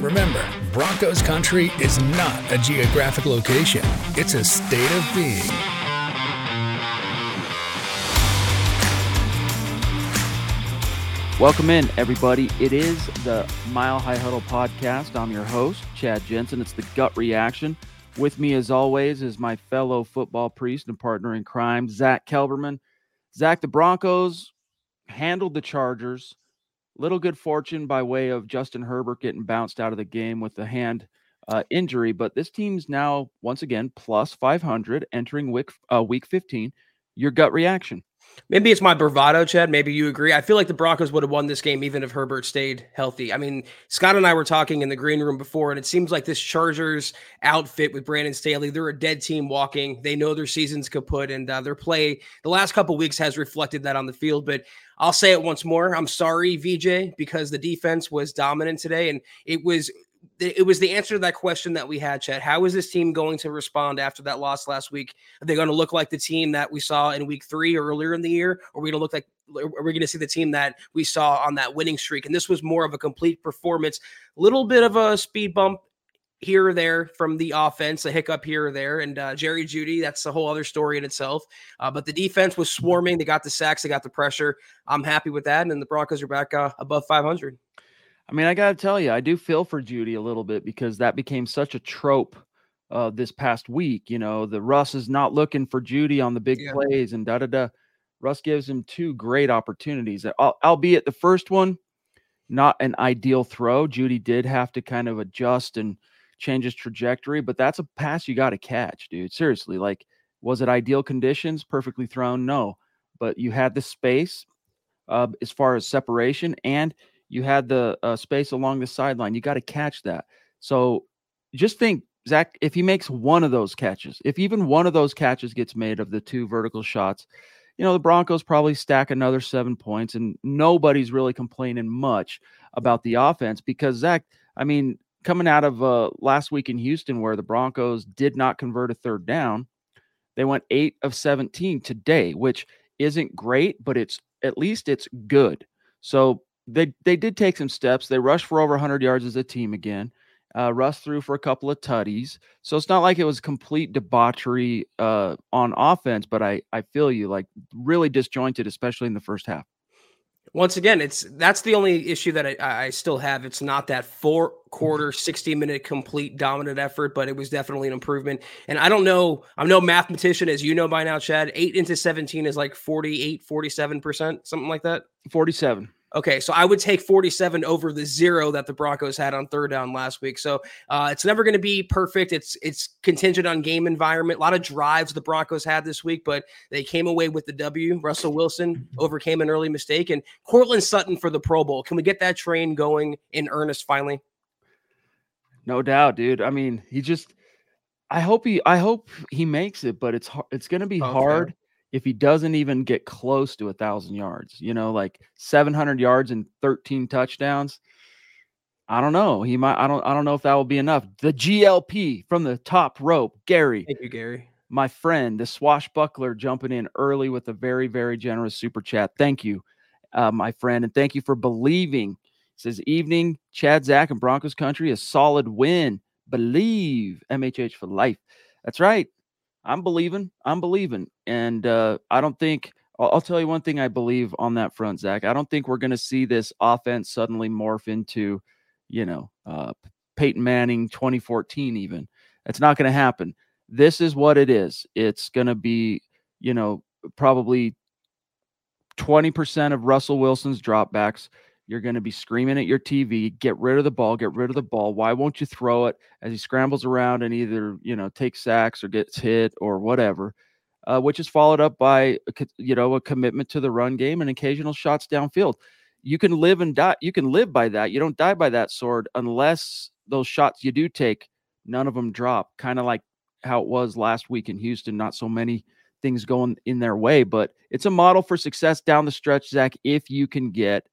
Remember, Broncos country is not a geographic location, it's a state of being. Welcome in, everybody. It is the Mile High Huddle podcast. I'm your host, Chad Jensen. It's the gut reaction. With me, as always, is my fellow football priest and partner in crime, Zack Kelberman. Zack, the Broncos handled the Chargers. Little good fortune by way of Justin Herbert getting bounced out of the game with the hand uh, injury, but this team's now once again plus 500 entering week uh, week 15. Your gut reaction? Maybe it's my bravado, Chad. Maybe you agree. I feel like the Broncos would have won this game even if Herbert stayed healthy. I mean, Scott and I were talking in the green room before, and it seems like this Chargers outfit with Brandon Staley, they're a dead team walking. They know their season's kaput, and uh, their play the last couple weeks has reflected that on the field. But I'll say it once more. I'm sorry, VJ, because the defense was dominant today, and it was it was the answer to that question that we had, Chad. How is this team going to respond after that loss last week? Are they going to look like the team that we saw in week three earlier in the year? Or are we going to look like, are we going to see the team that we saw on that winning streak? And this was more of a complete performance, a little bit of a speed bump here or there from the offense, a hiccup here or there. And uh, Jerry Jeudy, that's a whole other story in itself. Uh, but the defense was swarming. They got the sacks, they got the pressure. I'm happy with that. And then the Broncos are back uh, above 500. I mean, I got to tell you, I do feel for Jeudy a little bit because that became such a trope uh, this past week. You know, the Russ is not looking for Jeudy on the big yeah. plays and da da da. Russ gives him two great opportunities, albeit the first one, not an ideal throw. Jeudy did have to kind of adjust and change his trajectory, but that's a pass you got to catch, dude. Seriously, like, was it ideal conditions? Perfectly thrown? No, but you had the space uh, as far as separation and you had the uh, space along the sideline. You got to catch that. So just think, Zack, if he makes one of those catches, if even one of those catches gets made of the two vertical shots, you know, the Broncos probably stack another seven points, and nobody's really complaining much about the offense because, Zack, I mean, coming out of uh, last week in Houston, where the Broncos did not convert a third down, they went eight of 17 today, which isn't great, but it's at least it's good. So they they did take some steps. They rushed for over 100 yards as a team again. Uh, Russ threw for a couple of tutties, so it's not like it was complete debauchery uh, on offense. But I I feel you like really disjointed, especially in the first half. Once again, it's that's the only issue that I, I still have. It's not that four quarter, mm-hmm. 60 minute complete dominant effort, but it was definitely an improvement. And I don't know, I'm no mathematician, as you know by now, Chad. Eight into 17 is like 48, 47%, something like that. 47. Okay, so I would take 47 over the zero that the Broncos had on third down last week. So uh, it's never going to be perfect. It's it's contingent on game environment. A lot of drives the Broncos had this week, but they came away with the W. Russell Wilson mm-hmm. overcame an early mistake, and Courtland Sutton for the Pro Bowl. Can we get that train going in earnest finally? No doubt, dude. I mean, he just. I hope he. I hope he makes it, but it's hard. it's going to be okay. hard if he doesn't even get close to a thousand yards, you know, like 700 yards and 13 touchdowns. I don't know. He might. I don't. I don't know if that will be enough. The GLP from the top rope, Gary. Thank you, Gary. My friend, the swashbuckler, jumping in early with a very, very generous super chat. Thank you, uh, my friend, and thank you for believing says evening, Chad, Zach, and Broncos country, a solid win. Believe MHH for life. That's right. I'm believing. I'm believing. And uh, I don't think I'll, I'll, tell you one thing I believe on that front, Zach. I don't think we're going to see this offense suddenly morph into, you know, uh, Peyton Manning 2014, even. That's not going to happen. This is what it is. It's going to be, you know, probably 20% of Russell Wilson's dropbacks. You're going to be screaming at your TV, get rid of the ball, get rid of the ball. Why won't you throw it as he scrambles around and either, you know, takes sacks or gets hit or whatever? Uh, which is followed up by, you know, a commitment to the run game and occasional shots downfield. You can live and die. You can live by that. You don't die by that sword unless those shots you do take, none of them drop. Kind of like how it was last week in Houston. Not so many things going in their way, but it's a model for success down the stretch, Zack. If you can get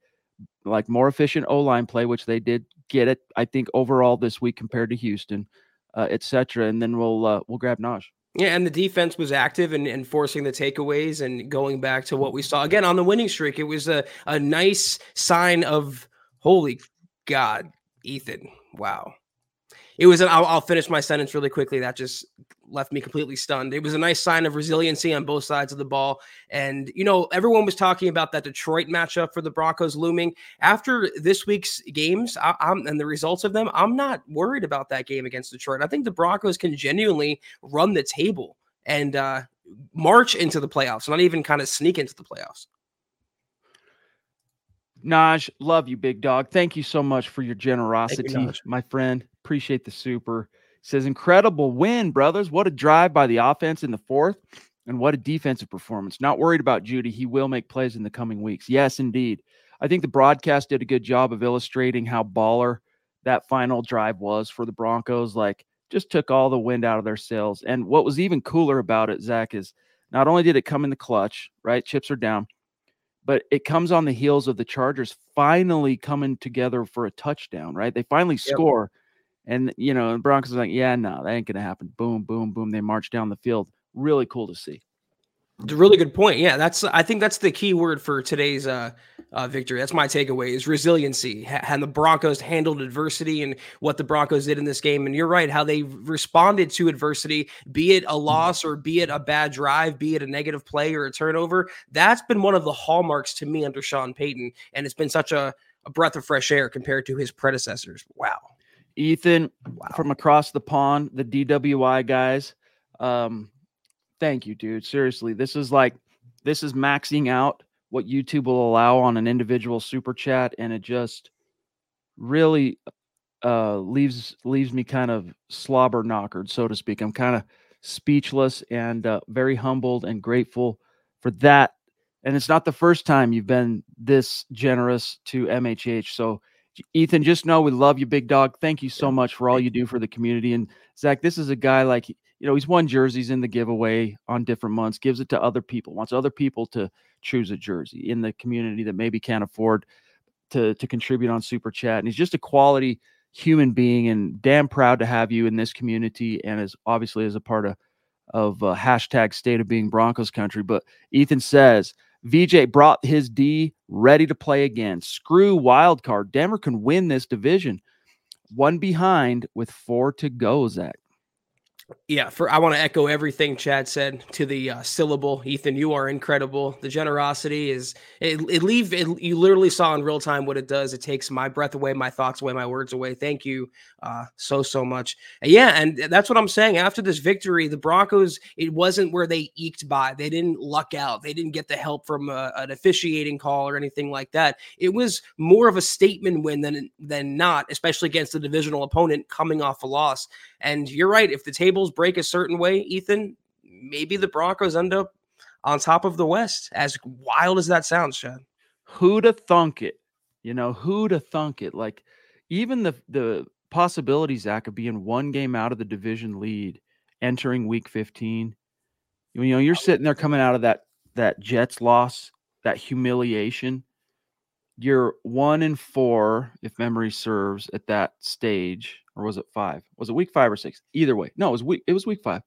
like more efficient O line play, which they did get it, I think overall this week compared to Houston, uh, etc. And then we'll uh, we'll grab Naj. Yeah, and the defense was active and, and forcing the takeaways and going back to what we saw again on the winning streak. It was a, a nice sign of holy God, Ethan. Wow it was. An, I'll, I'll, finish my sentence really quickly. That just left me completely stunned. It was a nice sign of resiliency on both sides of the ball. And you know, everyone was talking about that Detroit matchup for the Broncos looming after this week's games I, and the results of them. I'm not worried about that game against Detroit. I think the Broncos can genuinely run the table and uh, march into the playoffs, not even kind of sneak into the playoffs. Naj, love you, big dog. Thank you so much for your generosity, you, my friend. Appreciate the super. Says incredible win, brothers. What a drive by the offense in the fourth, and what a defensive performance. Not worried about Jeudy. He will make plays in the coming weeks. Yes, indeed. I think the broadcast did a good job of illustrating how baller that final drive was for the Broncos. Like, just took all the wind out of their sails. And what was even cooler about it, Zack, is not only did it come in the clutch, right? Chips are down but it comes on the heels of the Chargers finally coming together for a touchdown, right? They finally yep. score. And, you know, and Broncos are like, yeah, no, that ain't to happen. Boom, boom, boom. They march down the field. Really cool to see. It's a really good point. Yeah, that's I think that's the key word for today's uh, uh, victory. That's my takeaway is resiliency. And the Broncos handled adversity and what the Broncos did in this game. And you're right, how they responded to adversity, be it a mm-hmm. loss or be it a bad drive, be it a negative play or a turnover. That's been one of the hallmarks to me under Sean Payton, and it's been such a, a breath of fresh air compared to his predecessors. Wow. Ethan wow. from across the pond, the DWI guys. Um, thank you, dude. Seriously, this is like this is maxing out what YouTube will allow on an individual super chat, and it just really uh, leaves leaves me kind of slobber knockered, so to speak. I'm kind of speechless and uh, very humbled and grateful for that. And it's not the first time you've been this generous to MHH. So, Ethan, just know we love you, big dog. Thank you so much for all you do for the community. And Zack, this is a guy like you know, he's won jerseys in the giveaway on different months, gives it to other people, wants other people to choose a jersey in the community that maybe can't afford to to contribute on super chat. And he's just a quality human being and damn proud to have you in this community and as obviously as a part of of uh, hashtag state of being Broncos country. But Ethan says VJ brought his D ready to play again. Screw wild card. Denver can win this division. One behind with four to go, Zack. Yeah, for I want to echo everything Chad said to the uh, syllable. Ethan, you are incredible. The generosity is it, it leave it, you literally saw in real time what it does. It takes my breath away, my thoughts away, my words away. Thank you uh, so so much. And yeah, and that's what I'm saying. After this victory, the Broncos it wasn't where they eked by. They didn't luck out. They didn't get the help from a, uh, an officiating call or anything like that. It was more of a statement win than than not, especially against a divisional opponent coming off a loss. And you're right. If the tables break a certain way, Ethan, maybe the Broncos end up on top of the West. As wild as that sounds, Chad. Who'd have thunk it? You know, who'd have thunk it? Like even the the possibility, Zack, of being one game out of the division lead entering week 15. You know, you're sitting there coming out of that that Jets loss, that humiliation. You're one and four, if memory serves, at that stage or was it five? Was it week five or six? Either way, no, it was week. It was week five.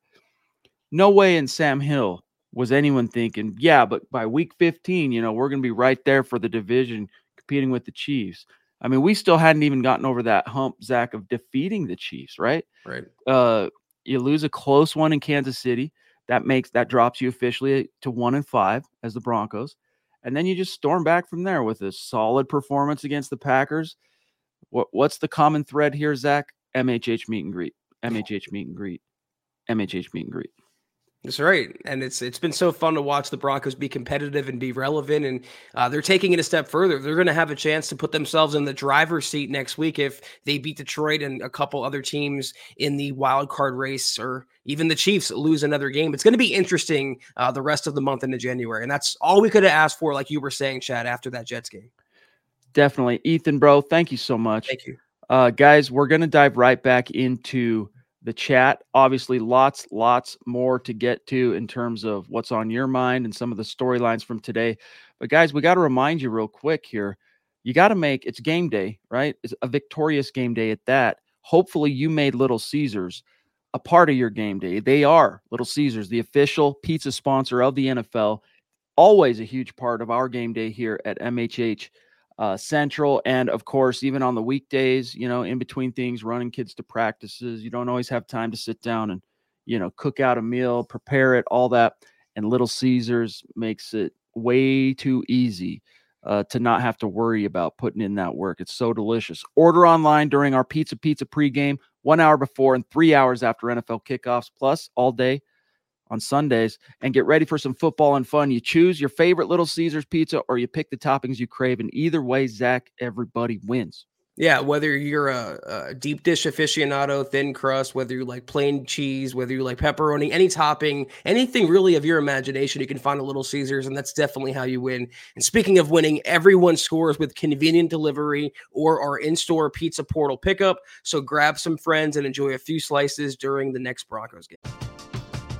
No way in Sam Hill was anyone thinking, yeah, but by week 15, you know, we're going to be right there for the division, competing with the Chiefs. I mean, we still hadn't even gotten over that hump, Zack, of defeating the Chiefs, right? Right. Uh, you lose a close one in Kansas City. That makes that drops you officially to one and five as the Broncos. And then you just storm back from there with a solid performance against the Packers. What what's the common thread here, Zack? MHH meet and greet. MHH meet and greet. MHH meet and greet. That's right, and it's it's been so fun to watch the Broncos be competitive and be relevant, and uh, they're taking it a step further. They're going to have a chance to put themselves in the driver's seat next week if they beat Detroit and a couple other teams in the wild card race, or even the Chiefs lose another game. It's going to be interesting uh, the rest of the month into January, and that's all we could have asked for, like you were saying, Chad, after that Jets game. Definitely, Ethan, bro. Thank you so much. Thank you, uh, guys. We're going to dive right back into the chat. Obviously, lots, lots more to get to in terms of what's on your mind and some of the storylines from today. But guys, we got to remind you real quick here. You got to make it's game day, right? It's a victorious game day at that. Hopefully, you made Little Caesars a part of your game day. They are Little Caesars, the official pizza sponsor of the NFL. Always a huge part of our game day here at MHH uh, Central. And of course, even on the weekdays, you know, in between things, running kids to practices, you don't always have time to sit down and, you know, cook out a meal, prepare it, all that. And Little Caesars makes it way too easy uh, to not have to worry about putting in that work. It's so delicious. Order online during our Pizza Pizza pregame, one hour before and three hours after NFL kickoffs, plus all day on Sundays and get ready for some football and fun. You choose your favorite Little Caesars pizza or you pick the toppings you crave. And either way, Zach, everybody wins. Yeah, whether you're a, a, deep dish aficionado, thin crust, whether you like plain cheese, whether you like pepperoni, any topping, anything really of your imagination, you can find a Little Caesars, and that's definitely how you win. And speaking of winning, everyone scores with convenient delivery or our in store pizza portal pickup. So grab some friends and enjoy a few slices during the next Broncos game.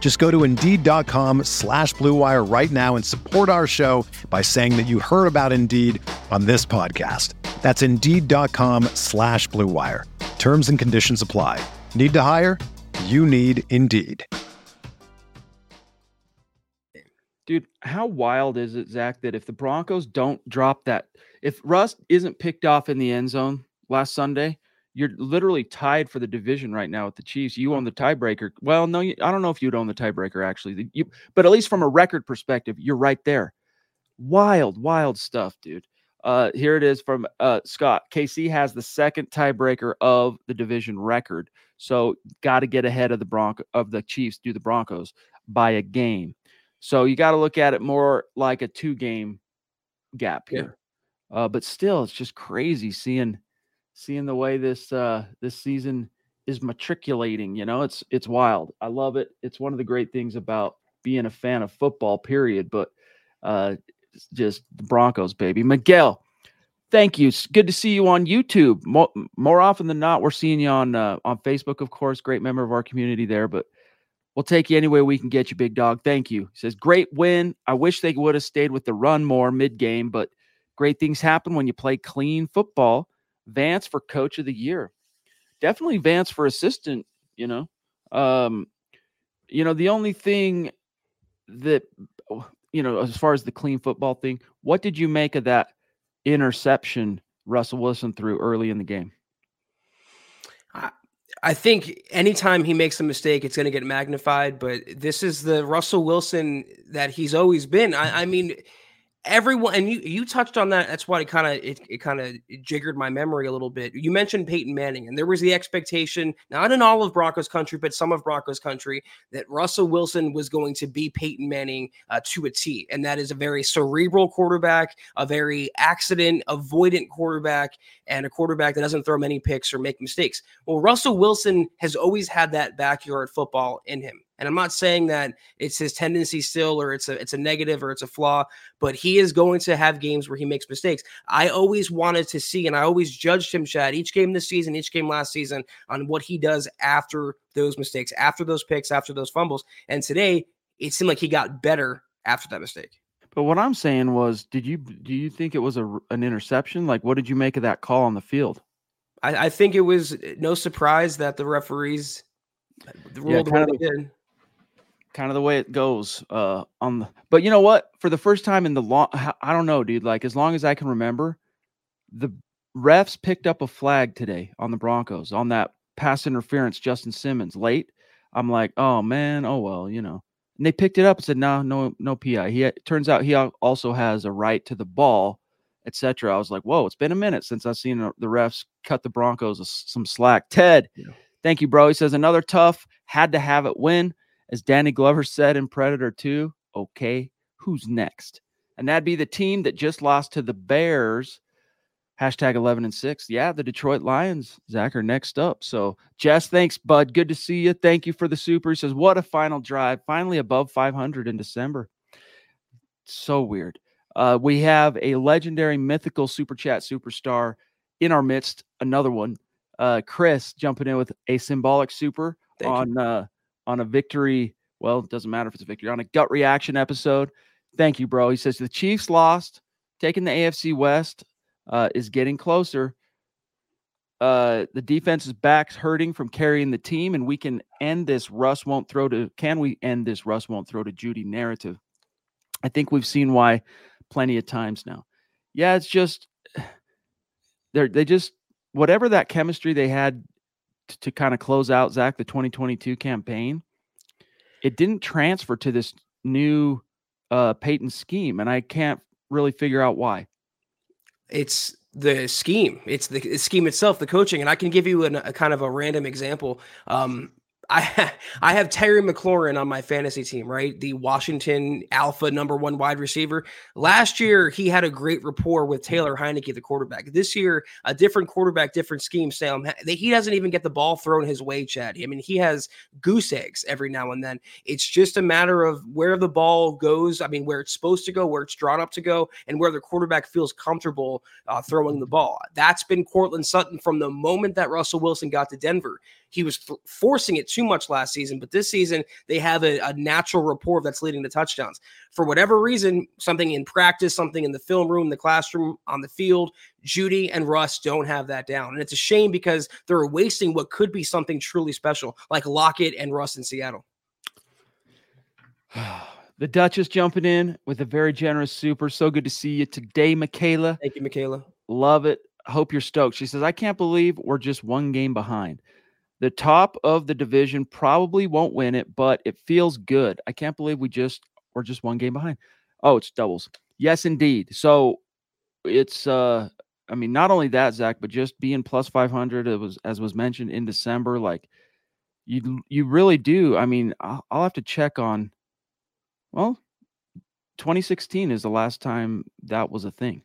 Just go to Indeed.com slash BlueWire right now and support our show by saying that you heard about Indeed on this podcast. That's Indeed.com slash BlueWire. Terms and conditions apply. Need to hire? You need Indeed. Dude, how wild is it, Zack, that if the Broncos don't drop that, if Russ isn't picked off in the end zone last Sunday, you're literally tied for the division right now with the Chiefs. You own the tiebreaker. Well, no, I don't know if you'd own the tiebreaker actually. You, but at least from a record perspective, you're right there. Wild, wild stuff, dude. Uh, here it is from uh, Scott. KC has the second tiebreaker of the division record, so got to get ahead of the Bronco of the Chiefs. Do the Broncos by a game? So you got to look at it more like a two game gap here. Yeah. Uh, but still, it's just crazy seeing seeing the way this uh this season is matriculating you know it's it's wild. I love it. It's one of the great things about being a fan of football period but uh just broncos baby. Miguel thank you. It's good to see you on youtube. More, more often than not we're seeing you on uh, on facebook of course. Great member of our community there but we'll take you any way we can get you big dog. Thank you. He says great win. I wish they would have stayed with the run more mid game but great things happen when you play clean football Vance for coach of the year. Definitely Vance for assistant, you know. Um, you know, the only thing that you know, as far as the clean football thing, what did you make of that interception Russell Wilson threw early in the game? I, I think anytime he makes a mistake, it's going to get magnified. But this is the Russell Wilson that he's always been. I, I mean, everyone and you you touched on that that's why it kind of it, it kind of jiggered my memory a little bit. You mentioned peyton manning and there was the expectation not in all of broncos country but some of broncos country that russell wilson was going to be peyton manning uh, to a t and that is a very cerebral quarterback a very accident avoidant quarterback and a quarterback that doesn't throw many picks or make mistakes. Well russell wilson has always had that backyard football in him and I'm not saying that it's his tendency still or it's a it's a negative or it's a flaw, but he is going to have games where he makes mistakes. I always wanted to see and I always judged him, Chad, each game this season, each game last season on what he does after those mistakes, after those picks, after those fumbles. And today it seemed like he got better after that mistake. But what I'm saying was, did you do you think it was a an interception? Like, what did you make of that call on the field? I, I think it was uh, no surprise that the referees uh, ruled yeah, the way they did kind of the way it goes uh on the but you know what? For the first time in the long i don't know dude like as long as i can remember the refs picked up a flag today on the broncos on that pass interference justin simmons late. I'm like oh man oh well you know and they picked it up and said no no no pi he turns out he also has a right to the ball etc i was like whoa it's been a minute since i've seen the refs cut the broncos some slack. Ted yeah. thank you bro. He says another tough had to have it win as Danny Glover said in Predator 2, okay, who's next? And that'd be the team that just lost to the Bears. Hashtag 11 and 6. Yeah, the Detroit Lions, Zack, are next up. So, Jess, thanks, bud. Good to see you. Thank you for the super. He says, What a final drive. Finally above 500 in December. So weird. Uh, we have a legendary, mythical super chat superstar in our midst. Another one. Uh, Chris jumping in with a symbolic super Thank on uh, on a victory. Well, it doesn't matter if it's a victory on a gut reaction episode. Thank you, bro. He says the Chiefs lost, taking the AFC West uh, is getting closer. Uh, the defense's back's hurting from carrying the team, and we can end this Russ won't throw to. Can we end this Russ won't throw to Jeudy narrative? I think we've seen why plenty of times now. Yeah, it's just they're they just whatever that chemistry they had to, kind of close out Zack the 2022 campaign, it didn't transfer to this new uh Payton scheme, and I can't really figure out why. It's the scheme. It's the scheme itself, the coaching, and I can give you an, a kind of a random example. Um, I I have Terry McLaurin on my fantasy team, right? The Washington Alpha number one wide receiver. Last year, he had a great rapport with Taylor Heinicke, the quarterback. This year, a different quarterback, different scheme. Sam, he doesn't even get the ball thrown his way, Chad. I mean, he has goose eggs every now and then. It's just a matter of where the ball goes. I mean, where it's supposed to go, where it's drawn up to go, and where the quarterback feels comfortable uh, throwing the ball. That's been Courtland Sutton from the moment that Russell Wilson got to Denver. He was th- forcing it too much last season, but this season they have a, a natural rapport that's leading to touchdowns. For whatever reason, something in practice, something in the film room, the classroom, on the field, Jeudy and Russ don't have that down. And it's a shame because they're wasting what could be something truly special, like Lockett and Russ in Seattle. The Duchess jumping in with a very generous super. So good to see you today, Michaela. Thank you, Michaela. Love it. Hope you're stoked. She says, I can't believe we're just one game behind. The top of the division probably won't win it, but it feels good. I can't believe we just we're just one game behind. Oh, it's doubles. Yes, indeed. So it's uh I mean, not only that, Zack, but just being plus 500, it was as was mentioned in December. Like you, you really do. I mean, I'll, I'll have to check on. Well, 2016 is the last time that was a thing.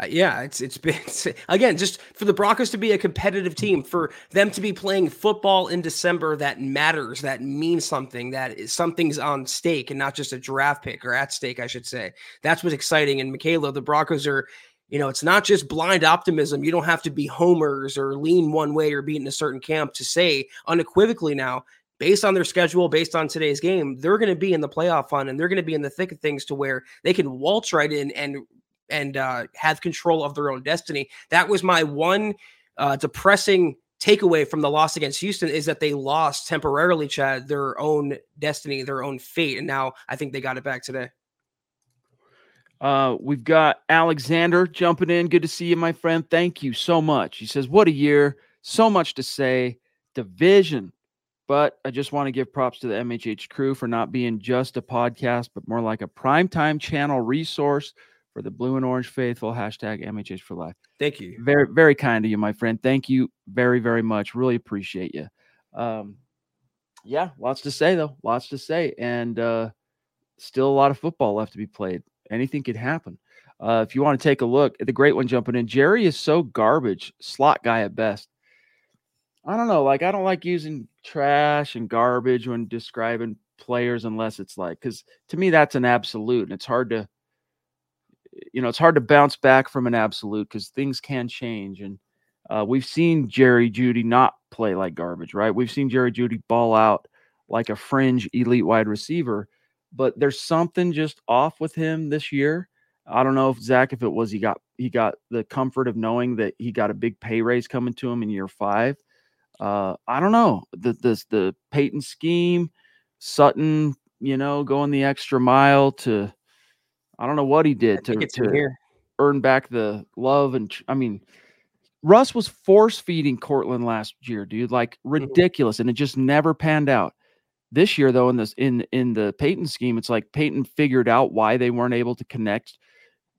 Uh, yeah, it's it's been it's, again just for the Broncos to be a competitive team, for them to be playing football in December that matters, that means something, that is something's on stake and not just a draft pick or at stake, I should say. That's what's exciting. And Michaela, the Broncos are, you know, it's not just blind optimism. You don't have to be homers or lean one way or be in a certain camp to say unequivocally now based on their schedule, based on today's game, they're going to be in the playoff fun and they're going to be in the thick of things to where they can waltz right in and and uh, have control of their own destiny. That was my one uh, depressing takeaway from the loss against Houston is that they lost temporarily, Chad, their own destiny, their own fate, and now I think they got it back today. Uh, we've got Alexander jumping in. Good to see you, my friend. Thank you so much. He says, "What a year! So much to say. Division But I just want to give props to the MHH crew for not being just a podcast, but more like a primetime channel resource for the blue and orange faithful. Hashtag MHH for life. Thank you. Very, very kind of you, my friend. Thank you very, very much. Really appreciate you. Um, yeah, lots to say though. Lots to say, and uh, still a lot of football left to be played. Anything could happen. Uh, if you want to take a look at the great one jumping in, Jerry is so garbage, slot guy at best. I don't know. Like, I don't like using trash and garbage when describing players unless it's like, because to me, that's an absolute. And it's hard to, you know, it's hard to bounce back from an absolute because things can change. And uh, we've seen Jerry Jeudy not play like garbage, right? We've seen Jerry Jeudy ball out like a fringe elite wide receiver, but there's something just off with him this year I don't know if Zack, if it was he got he got the comfort of knowing that he got a big pay raise coming to him in year five. Uh, I don't know the the the Payton scheme, Sutton, you know, going the extra mile to. I don't know what he did to, to earn back the love and I mean, Russ was force feeding Courtland last year, dude, like mm-hmm. ridiculous, mm-hmm. and it just never panned out. This year, though, in this in in the Payton scheme, it's like Payton figured out why they weren't able to connect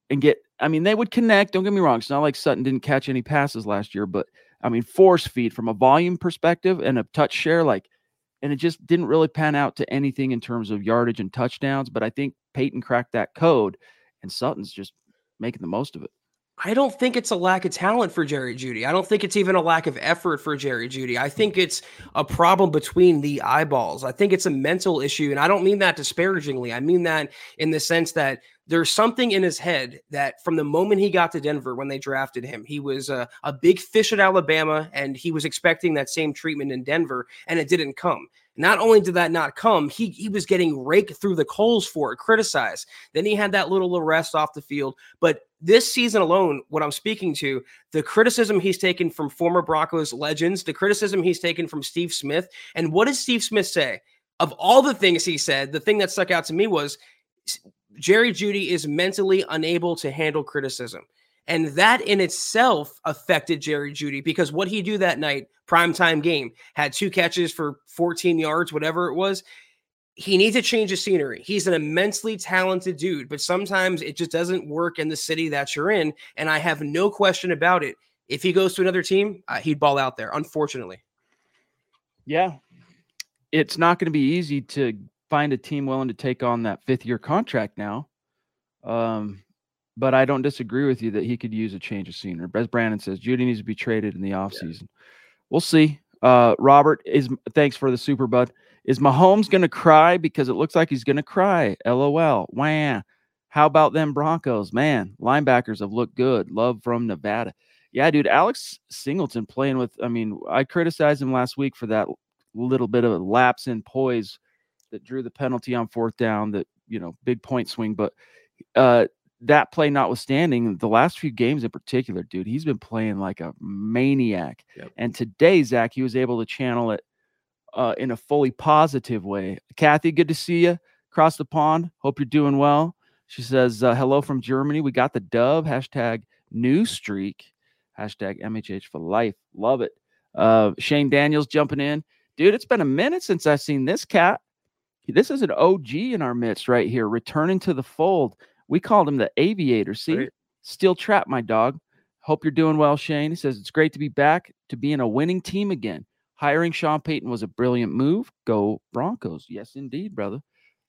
and get. I mean, they would connect. Don't get me wrong. It's not like Sutton didn't catch any passes last year, but I mean, force feed from a volume perspective and a touch share, like, and it just didn't really pan out to anything in terms of yardage and touchdowns. But I think Payton cracked that code, and Sutton's just making the most of it. I don't think it's a lack of talent for Jerry Jeudy. I don't think it's even a lack of effort for Jerry Jeudy. I think it's a problem between the eyeballs. I think it's a mental issue. And I don't mean that disparagingly. I mean that in the sense that there's something in his head that from the moment he got to Denver when they drafted him, he was a, a big fish at Alabama and he was expecting that same treatment in Denver and it didn't come. Not only did that not come, he, he was getting raked through the coals for it, criticized. Then he had that little arrest off the field. But this season alone, what I'm speaking to, the criticism he's taken from former Broncos legends, the criticism he's taken from Steve Smith. And what does Steve Smith say? Of all the things he said, the thing that stuck out to me was Jerry Jeudy is mentally unable to handle criticism. And that in itself affected Jerry Jeudy because what he do that night, primetime game, had two catches for 14 yards, whatever it was. He needs to change the scenery. He's an immensely talented dude, but sometimes it just doesn't work in the city that you're in. And I have no question about it. If he goes to another team, uh, he'd ball out there, unfortunately. Yeah. It's not going to be easy to find a team willing to take on that fifth year contract now. Um, but I don't disagree with you that he could use a change of scenery. As Brandon says, Jeudy needs to be traded in the offseason. Yeah. We'll see. Uh, Robert is thanks for the super bud. Is Mahomes going to cry because it looks like he's going to cry? LOL. Wah. How about them Broncos? Man, linebackers have looked good. Love from Nevada. Yeah, dude. Alex Singleton playing with. I mean, I criticized him last week for that little bit of a lapse in poise that drew the penalty on fourth down, that, you know, big point swing. But uh, that play notwithstanding, the last few games in particular, dude, he's been playing like a maniac. Yep. And today, Zack, he was able to channel it uh, in a fully positive way. Kathy, good to see you across the pond. Hope you're doing well. She says, uh, hello from Germany. We got the dub. Hashtag new streak. Hashtag MHH for life. Love it. Uh, Shane Daniels jumping in. Dude, it's been a minute since I've seen this cat. This is an OG in our midst right here, returning to the fold. We called him the aviator. See, right. still trapped, my dog. Hope you're doing well, Shane. He says it's great to be back to be in a winning team again. Hiring Sean Payton was a brilliant move. Go Broncos. Yes, indeed, brother.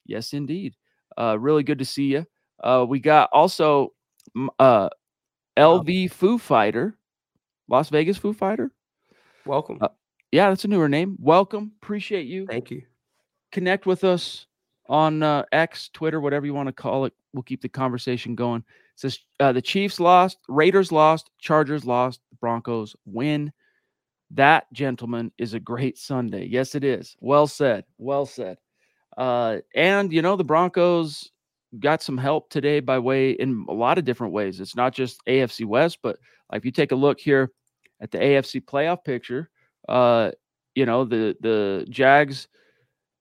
Yes, indeed. Uh, really good to see you. Uh, we got also uh, LV Foo Fighter, Las Vegas Foo Fighter. Welcome. Uh, yeah, that's a newer name. Welcome. Appreciate you. Thank you connect with us on uh, X, Twitter, whatever you want to call it. We'll keep the conversation going. It says uh, the Chiefs lost, Raiders lost, Chargers lost, Broncos win. That, gentlemen, is a great Sunday. Yes, it is. Well said. Well said. Uh, and, you know, the Broncos got some help today by way in a lot of different ways. It's not just AFC West, but if you take a look here at the AFC playoff picture, uh, you know, the the Jags –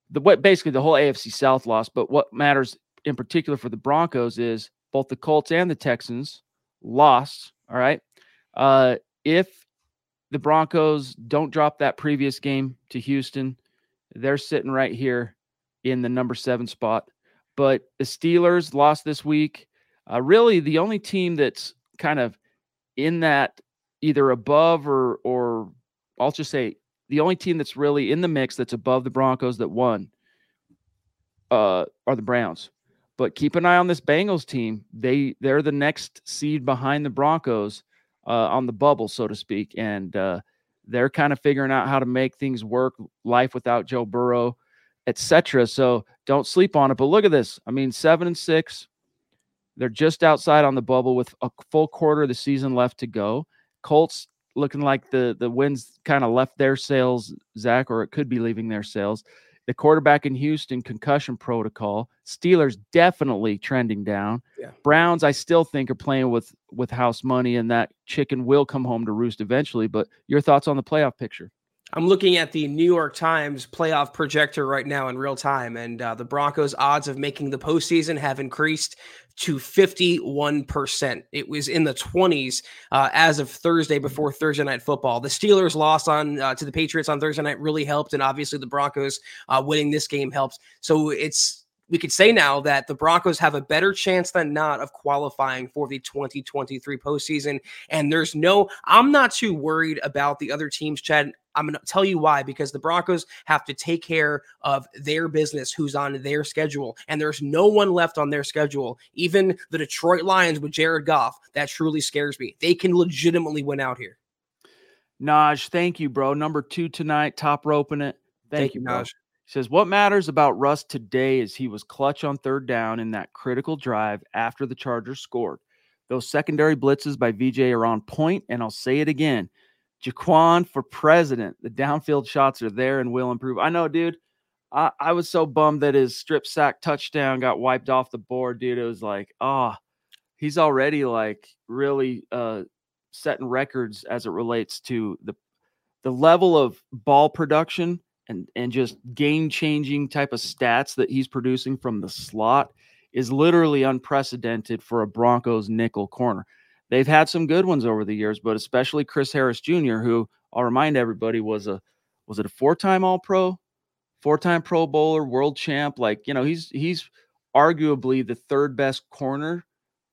the what basically the whole AFC South lost, but what matters in particular for the Broncos is both the Colts and the Texans lost. All right. Uh, if the Broncos don't drop that previous game to Houston They're sitting right here in the number seven spot. But the Steelers lost this week. Uh, really, the only team that's kind of in that either above or or I'll just say the only team that's really in the mix that's above the Broncos that won uh, are the Browns. But keep an eye on this Bengals team. They they're the next seed behind the Broncos on the bubble, so to speak, and uh, they're kind of figuring out how to make things work. Life without Joe Burrow, etc. So don't sleep on it. But look at this. I mean, seven and six. They're just outside on the bubble with a full quarter of the season left to go. Colts looking like the the winds kind of left their sails, Zack, or it could be leaving their sails. The quarterback in Houston concussion protocol. Steelers definitely trending down. Yeah. Browns, I still think are playing with with house money, and that chicken will come home to roost eventually. But your thoughts on the playoff picture? I'm looking at the New York Times playoff projector right now in real time, and uh, the Broncos' odds of making the postseason have increased to 51%. It was in the 20s uh, as of Thursday before Thursday Night Football. The Steelers' loss on uh, to the Patriots on Thursday night really helped, and obviously the Broncos uh, winning this game helped. So it's we could say now that the Broncos have a better chance than not of qualifying for the 2023 postseason. And there's no, I'm not too worried about the other teams, Chad. I'm going to tell you why because the Broncos have to take care of their business, who's on their schedule. And there's no one left on their schedule. Even the Detroit Lions with Jared Goff, that truly scares me. They can legitimately win out here. Naj, thank you, bro. Number two tonight, top roping it. Thank, thank you, Naj says what matters about Russ today is he was clutch on third down in that critical drive after the Chargers scored. Those secondary blitzes by VJ are on point, and I'll say it again. Jaquan for president. The downfield shots are there and will improve. I know, dude. I, I was so bummed that his strip sack touchdown got wiped off the board, dude. It was like, ah, oh, he's already like really uh setting records as it relates to the the level of ball production and and just game changing type of stats that he's producing from the slot is literally unprecedented for a Broncos nickel corner. They've had some good ones over the years, but especially Chris Harris Jr., who I'll remind everybody was a was it a four-time All-Pro, four-time Pro Bowler, world champ. Like you know, he's he's arguably the third best corner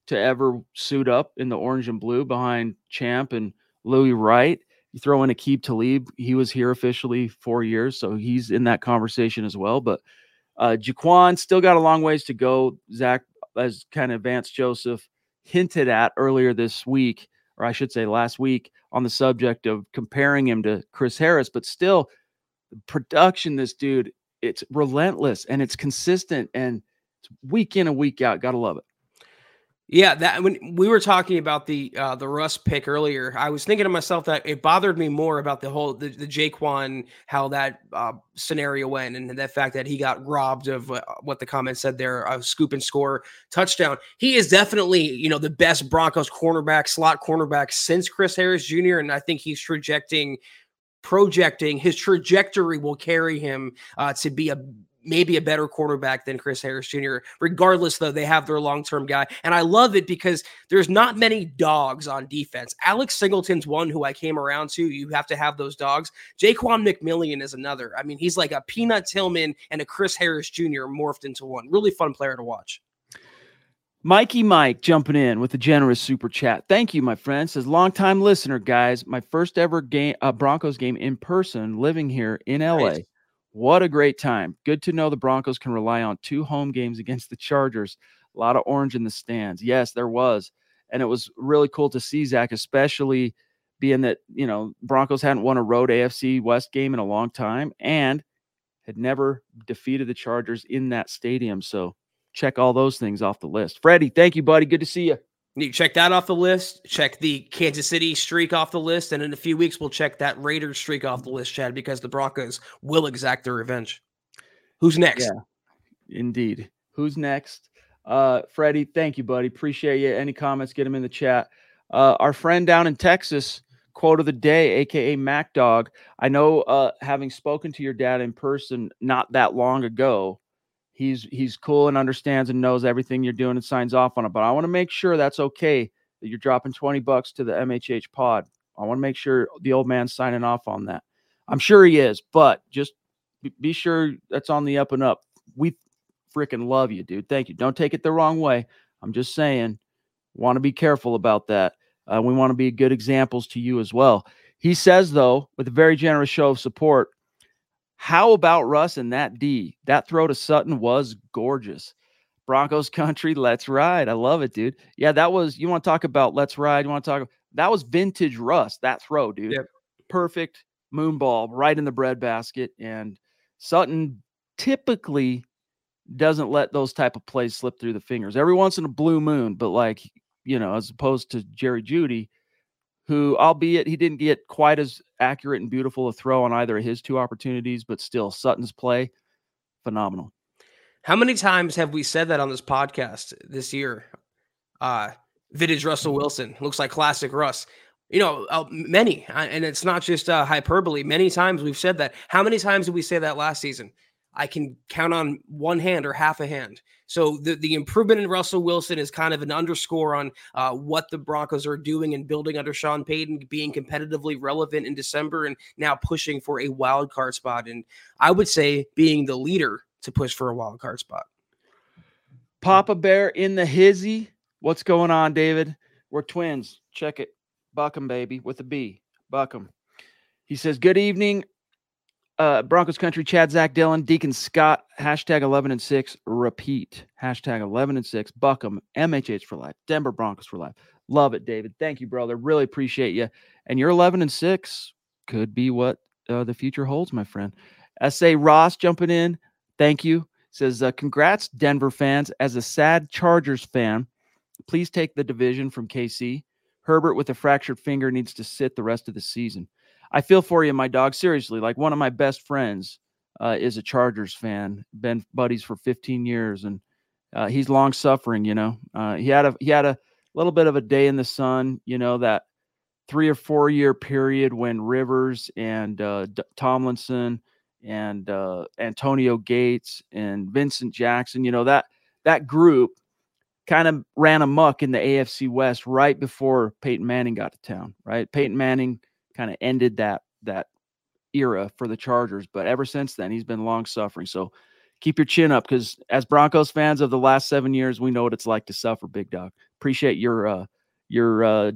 to ever suit up in the orange and blue behind Champ and Louis Wright. You throw in Aqib Talib, he was here officially four years, so he's in that conversation as well. But uh, Jaquan still got a long ways to go. Zack, as kind of Vance Joseph hinted at earlier this week, or I should say last week, on the subject of comparing him to Chris Harris, but still, production, this dude, it's relentless and it's consistent and it's week in and week out. Gotta love it. Yeah, that when we were talking about the uh, the Russ pick earlier, I was thinking to myself that it bothered me more about the whole the, the Jaquan how that uh, scenario went and the fact that he got robbed of uh, what the comment said there, a scoop and score touchdown. He is definitely you know the best Broncos cornerback, slot cornerback since Chris Harris Jr. And I think he's projecting projecting his trajectory will carry him uh, to be a maybe a better quarterback than Chris Harris Jr. Regardless, though, they have their long term guy. And I love it because there's not many dogs on defense. Alex Singleton's one who I came around to. You have to have those dogs. Jaquan McMillian is another. I mean, he's like a Peanut Tillman and a Chris Harris Jr. morphed into one. Really fun player to watch. Mikey Mike jumping in with a generous super chat. Thank you, my friend. Says longtime listener, guys. My first ever game, uh, Broncos game in person, living here in LA. Nice. What a great time. Good to know the Broncos can rely on two home games against the Chargers. A lot of orange in the stands. Yes, there was. And it was really cool to see Zack, especially being that, you know, Broncos hadn't won a road AFC West game in a long time and had never defeated the Chargers in that stadium. So check all those things off the list. Freddie, thank you, buddy. Good to see you. You check that off the list. Check the Kansas City streak off the list, and in a few weeks we'll check that Raiders streak off the list, Chad, because the Broncos will exact their revenge. Who's next? Yeah, indeed. Who's next? Uh, Freddie, thank you, buddy. Appreciate you. Any comments? Get them in the chat. Uh, our friend down in Texas, quote of the day, aka Mac Dog. I know, uh, having spoken to your dad in person not that long ago, he's he's cool and understands and knows everything you're doing and signs off on it. But I want to make sure that's okay that you're dropping 20 bucks to the MHH pod. I want to make sure the old man's signing off on that. I'm sure he is, but just be sure that's on the up and up. We freaking love you, dude. Thank you. Don't take it the wrong way. I'm just saying, want to be careful about that. Uh, we want to be good examples to you as well. He says, though, with a very generous show of support, how about Russ and that D? That throw to Sutton was gorgeous. Broncos country, let's ride. I love it, dude. Yeah, that was, you want to talk about let's ride? You want to talk, that was vintage Russ, that throw, dude. Yep. Perfect moon ball right in the breadbasket. And Sutton typically doesn't let those type of plays slip through the fingers. Every once in a blue moon, but like, you know, as opposed to Jerry Jeudy, who, albeit he didn't get quite as accurate and beautiful a throw on either of his two opportunities, but still Sutton's play, phenomenal. How many times have we said that on this podcast this year? Uh, vintage Russell Wilson looks like classic Russ. You know, uh, many, and it's not just uh, hyperbole. Many times we've said that. How many times did we say that last season? I can count on one hand or half a hand. So the, the improvement in Russell Wilson is kind of an underscore on uh, what the Broncos are doing and building under Sean Payton, being competitively relevant in December and now pushing for a wild card spot. And I would say being the leader to push for a wild card spot. Papa Bear in the hizzy. What's going on, David? We're twins. Check it. Buckham, baby, with a B. Buckham. He says, Good evening uh, Broncos country, Chad, Zack, Dylan, Deacon Scott, hashtag 11 and 6, repeat, hashtag 11 and 6, Buckham, MHH for life, Denver Broncos for life. Love it, David. Thank you, brother. Really appreciate you. And your 11 and 6 could be what uh, the future holds, my friend. S.A. Ross jumping in. Thank you. Says, uh, congrats, Denver fans. As a sad Chargers fan, please take the division from KC. Herbert with a fractured finger needs to sit the rest of the season. I feel for you, my dog. Seriously, like one of my best friends uh, is a Chargers fan. Been buddies for 15 years, and uh, he's long suffering. You know, uh, he had a he had a little bit of a day in the sun. You know that three or four year period when Rivers and uh, D- Tomlinson and uh, Antonio Gates and Vincent Jackson. You know that that group kind of ran amuck in the AFC West right before Peyton Manning got to town. Right, Peyton Manning kind of ended that that era for the Chargers. But ever since then, he's been long suffering. So keep your chin up because as Broncos fans of the last seven years, we know what it's like to suffer, big dog. Appreciate your uh, your uh,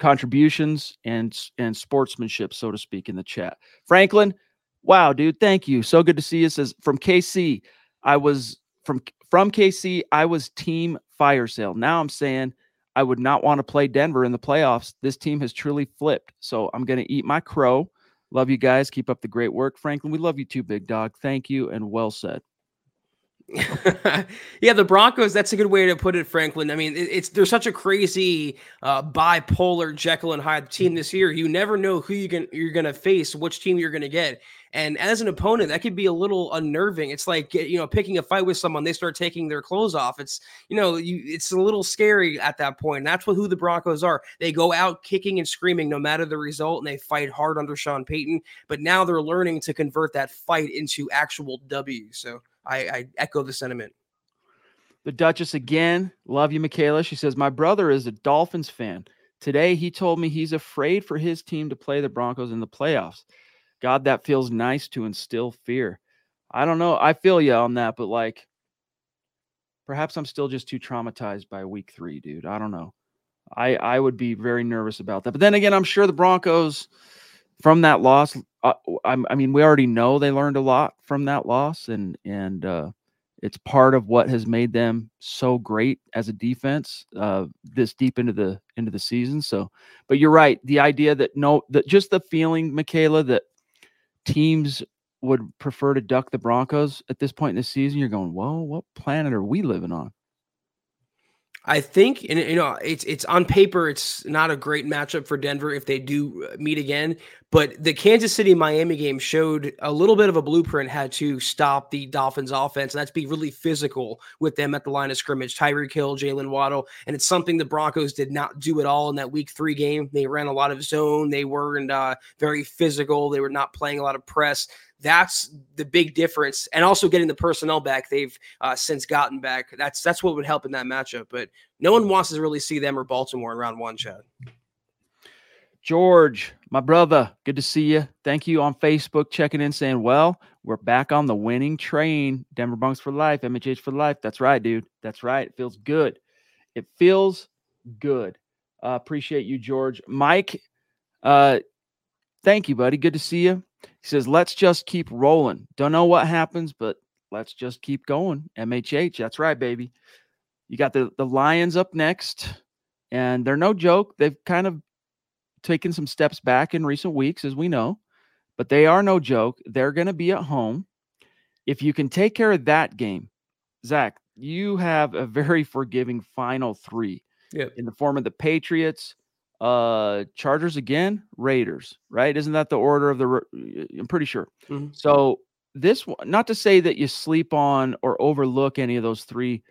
contributions and and sportsmanship, so to speak, in the chat. Franklin, wow, dude, thank you. So good to see you. Says from KC, I was from from KC, I was team fire sale. Now I'm saying I would not want to play Denver in the playoffs. This team has truly flipped. So I'm going to eat my crow. Love you guys. Keep up the great work. Franklin, we love you too, big dog. Thank you and well said. yeah, the Broncos. That's a good way to put it, Franklin. I mean, it, it's there's such a crazy uh, bipolar Jekyll and Hyde team this year. You never know who you can you're going to face, which team you're going to get. And as an opponent, that could be a little unnerving. It's like you know picking a fight with someone. They start taking their clothes off. It's you know you, it's a little scary at that point. And that's what who the Broncos are. They go out kicking and screaming no matter the result, and they fight hard under Sean Payton. But now they're learning to convert that fight into actual W. So I, I echo the sentiment. The Duchess again. Love you, Michaela. She says, My brother is a Dolphins fan. Today, he told me he's afraid for his team to play the Broncos in the playoffs. God, that feels nice to instill fear. I don't know. I feel you on that, but like perhaps I'm still just too traumatized by week three, dude. I don't know. I I would be very nervous about that. But then again, I'm sure the Broncos from that loss. Uh, I, mean, we already know they learned a lot from that loss, and and uh, it's part of what has made them so great as a defense uh, this deep into the into the season. So, but you're right. The idea that no, that just the feeling, Michaela, that teams would prefer to duck the Broncos at this point in the season, you're going, whoa, what planet are we living on? I think, and you know, it's it's on paper, it's not a great matchup for Denver if they do uh, meet again. But the Kansas City Miami game showed a little bit of a blueprint how to stop the Dolphins offense, and that's be really physical with them at the line of scrimmage. Tyreek Hill, Jaylen Waddle, and it's something the Broncos did not do at all in that Week Three game. They ran a lot of zone, they weren't uh, very physical, they were not playing a lot of press. That's the big difference, and also getting the personnel back they've uh, since gotten back. That's that's what would help in that matchup. But no one wants to really see them or Baltimore in round one, Chad. George, my brother, good to see you. Thank you on Facebook checking in, saying, Well, we're back on the winning train. Denver Bunks for life, MHH for life. That's right, dude. That's right. It feels good. It feels good. Uh, appreciate you, George. Mike, uh, thank you, buddy. Good to see you. He says, Let's just keep rolling. Don't know what happens, but let's just keep going. MHH. That's right, baby. You got the, the Lions up next, and they're no joke. They've kind of taken some steps back in recent weeks, as we know, but they are no joke. They're going to be at home. If you can take care of that game, Zack, you have a very forgiving final three yep. in the form of the Patriots, uh, Chargers again, Raiders, right? Isn't that the order of the? I'm pretty sure. Mm-hmm. So this, one, not to say that you sleep on or overlook any of those three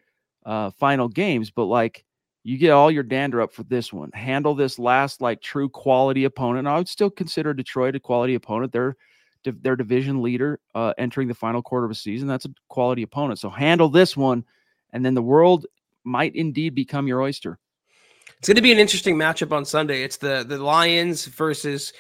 uh, final games, but like you get all your dander up for this one. Handle this last like true quality opponent. I would still consider Detroit a quality opponent. They're their division leader uh, entering the final quarter of a season. That's a quality opponent. So handle this one, and then the world might indeed become your oyster. It's going to be an interesting matchup on Sunday. It's the the Lions versus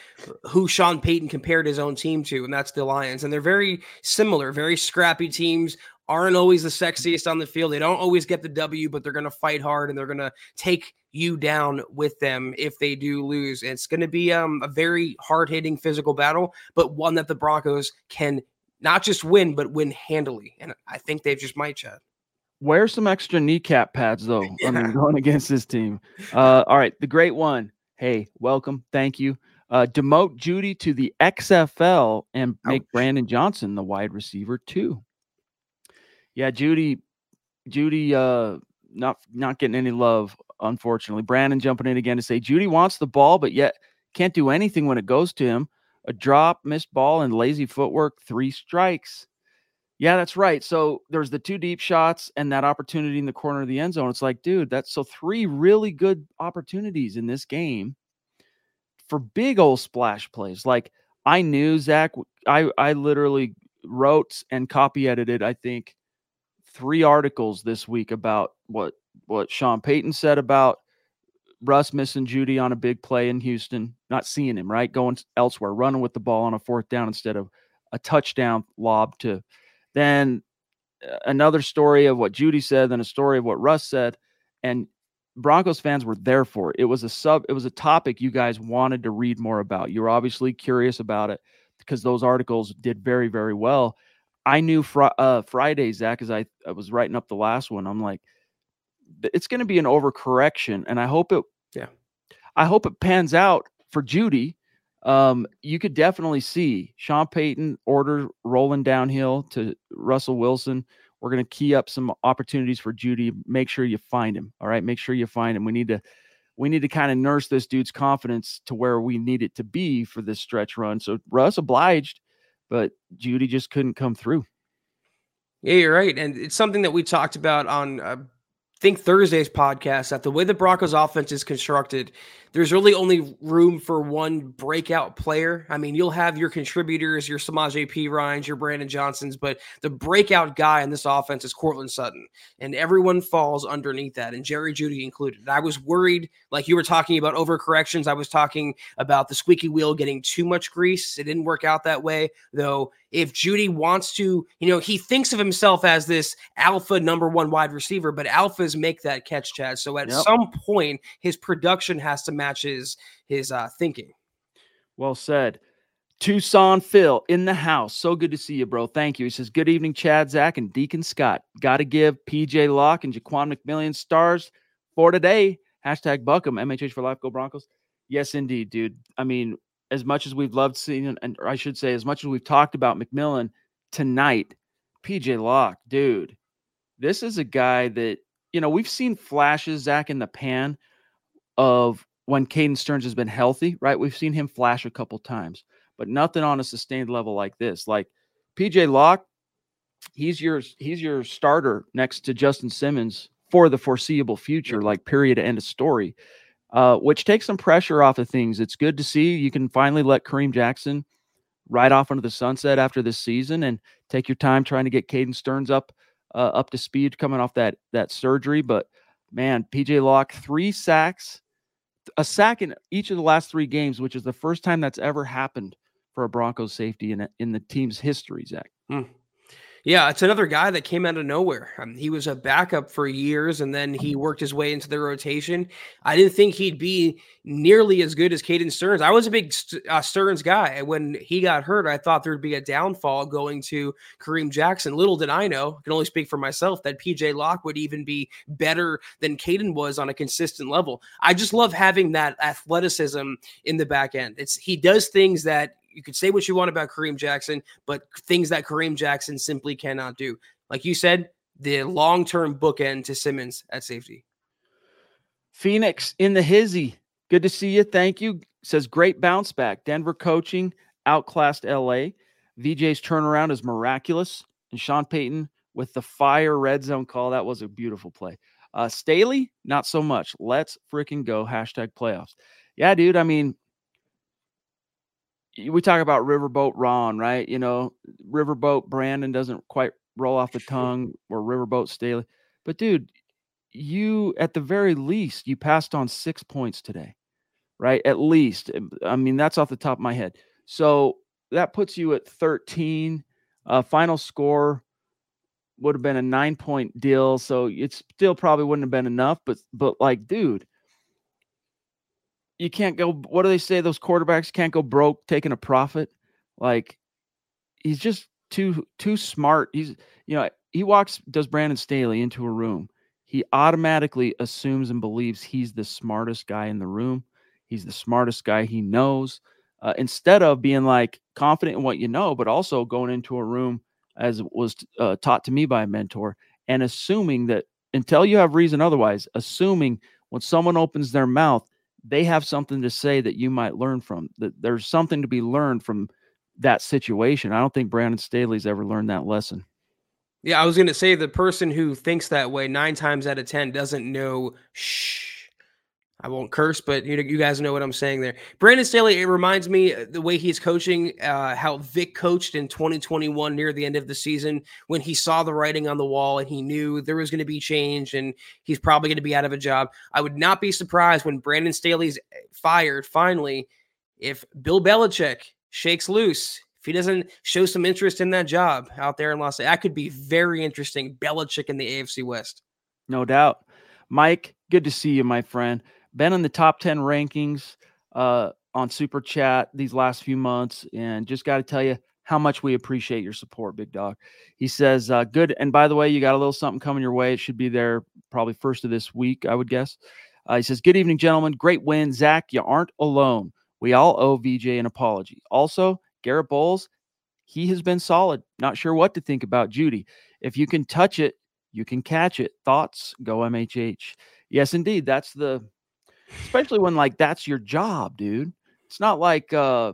who Sean Payton compared his own team to, and that's the Lions. And they're very similar, very scrappy teams aren't always the sexiest on the field. They don't always get the W, but they're going to fight hard and they're going to take you down with them if they do lose. It's going to be um, a very hard hitting physical battle, but one that the Broncos can not just win, but win handily. And I think they've just might, Chad. Wear some extra kneecap pads, though. Yeah. I mean, going against this team. Uh, all right, the great one. Hey, welcome. Thank you. Uh, demote Jeudy to the XFL and make Ouch. Brandon Johnson the wide receiver too. Yeah, Jeudy, Jeudy, uh, not not getting any love, unfortunately. Brandon jumping in again to say Jeudy wants the ball, but yet can't do anything when it goes to him. A drop, missed ball, and lazy footwork, three strikes. Yeah, that's right. So there's the two deep shots and that opportunity in the corner of the end zone. It's like, dude, that's so three really good opportunities in this game for big old splash plays. Like I knew Zack, I I literally wrote and copy edited, I think, three articles this week about what what Sean Payton said about Russ missing Jeudy on a big play in Houston, not seeing him, right? Going elsewhere, running with the ball on a fourth down instead of a touchdown lob to then uh, another story of what Jeudy said, then a story of what Russ said. And Broncos fans were there for it. It was a sub, it was a topic you guys wanted to read more about. You were obviously curious about it because those articles did very, very well. I knew fr- uh, Friday, Zack, as I, I was writing up the last one, I'm like, it's going to be an overcorrection, and I hope it. Yeah, I hope it pans out for Jeudy. Um, you could definitely see Sean Payton order rolling downhill to Russell Wilson. We're going to key up some opportunities for Jeudy. Make sure you find him. All right, make sure you find him. We need to we need to kind of nurse this dude's confidence to where we need it to be for this stretch run. So Russ obliged but Jeudy just couldn't come through. Yeah, you're right, and it's something that we talked about on uh, think Thursday's podcast that the way the Broncos offense is constructed, there's really only room for one breakout player. I mean, you'll have your contributors, your Samaje Perines, your Brandon Johnsons, but the breakout guy in this offense is Courtland Sutton. And everyone falls underneath that, and Jerry Jeudy included. I was worried, like you were talking about overcorrections. I was talking about the squeaky wheel getting too much grease. It didn't work out that way, though. If Jeudy wants to, you know, he thinks of himself as this alpha number one wide receiver, but alphas make that catch, Chad. So at yep. some point, his production has to match his his uh, thinking. Well said. Tucson Phil in the house. So good to see you, bro. Thank you. He says, Good evening, Chad, Zack, and Deacon Scott. Got to give PJ Locke and Jaquan McMillian stars for today. Hashtag Buckham, MHH for life, go Broncos. Yes, indeed, dude. I mean, as much as we've loved seeing, and I should say, as much as we've talked about McMillan tonight, PJ Locke, dude, this is a guy that, you know, we've seen flashes, Zack, in the pan of when Caden Sterns has been healthy, right? We've seen him flash a couple times, but nothing on a sustained level like this. Like PJ Locke, he's your he's your starter next to Justin Simmons for the foreseeable future, like period end of story. Uh, which takes some pressure off of things. It's good to see you can finally let Kareem Jackson ride off into the sunset after this season and take your time trying to get Caden Sterns up uh, up to speed coming off that that surgery. But man, PJ Locke, three sacks a sack in each of the last three games, which is the first time that's ever happened for a Broncos safety in in the team's history. Zack. Mm. Yeah, it's another guy that came out of nowhere. Um, he was a backup for years, and then he worked his way into the rotation. I didn't think he'd be nearly as good as Caden Sterns. I was a big uh, Sterns guy. When he got hurt, I thought there'd be a downfall going to Kareem Jackson. Little did I know, I can only speak for myself, that PJ Locke would even be better than Caden was on a consistent level. I just love having that athleticism in the back end. It's he does things that you could say what you want about Kareem Jackson, but things that Kareem Jackson simply cannot do. Like you said, the long term bookend to Simmons at safety. Phoenix in the hizzy. Good to see you. Thank you. Says great bounce back. Denver coaching outclassed LA. VJ's turnaround is miraculous. And Sean Payton with the fire red zone call. That was a beautiful play. Uh, Staley, not so much. Let's freaking go. Hashtag playoffs. Yeah, dude. I mean, we talk about Riverboat Ron, right? You know, Riverboat Brandon doesn't quite roll off the tongue or Riverboat Staley. But dude, you at the very least you passed on 6 points today. Right? At least. I mean, that's off the top of my head. So that puts you at 13. Uh, final score would have been a 9 point deal, so it still probably wouldn't have been enough, but but like dude, you can't go. What do they say? Those quarterbacks can't go broke taking a profit. Like he's just too too smart. He's you know he walks does Brandon Staley into a room. He automatically assumes and believes he's the smartest guy in the room. He's the smartest guy he knows. Uh, instead of being like confident in what you know, but also going into a room as was uh, taught to me by a mentor and assuming that until you have reason otherwise, assuming when someone opens their mouth they have something to say that you might learn from. That there's something to be learned from that situation. I don't think Brandon Staley's ever learned that lesson. Yeah, I was going to say the person who thinks that way nine times out of 10 doesn't know shh I won't curse, but you you guys know what I'm saying there. Brandon Staley, it reminds me uh, the way he's coaching, uh, how Vic coached in 2021 near the end of the season when he saw the writing on the wall and he knew there was going to be change and he's probably going to be out of a job. I would not be surprised when Brandon Staley's uh, fired finally if Bill Belichick shakes loose. If he doesn't show some interest in that job out there in Los Angeles, that could be very interesting. Belichick in the AFC West. No doubt. Mike, good to see you, my friend been in the top 10 rankings uh, on Super Chat these last few months, and just got to tell you how much we appreciate your support, Big Dog. He says, uh, good. And by the way, you got a little something coming your way. It should be there probably first of this week, I would guess. Uh, he says, Good evening, gentlemen. Great win. Zack, you aren't alone. We all owe VJ an apology. Also, Garrett Bolles, he has been solid. Not sure what to think about Jeudy. If you can touch it, you can catch it. Thoughts? Go MHH. Yes, indeed. That's the especially when like that's your job, dude. It's not like uh,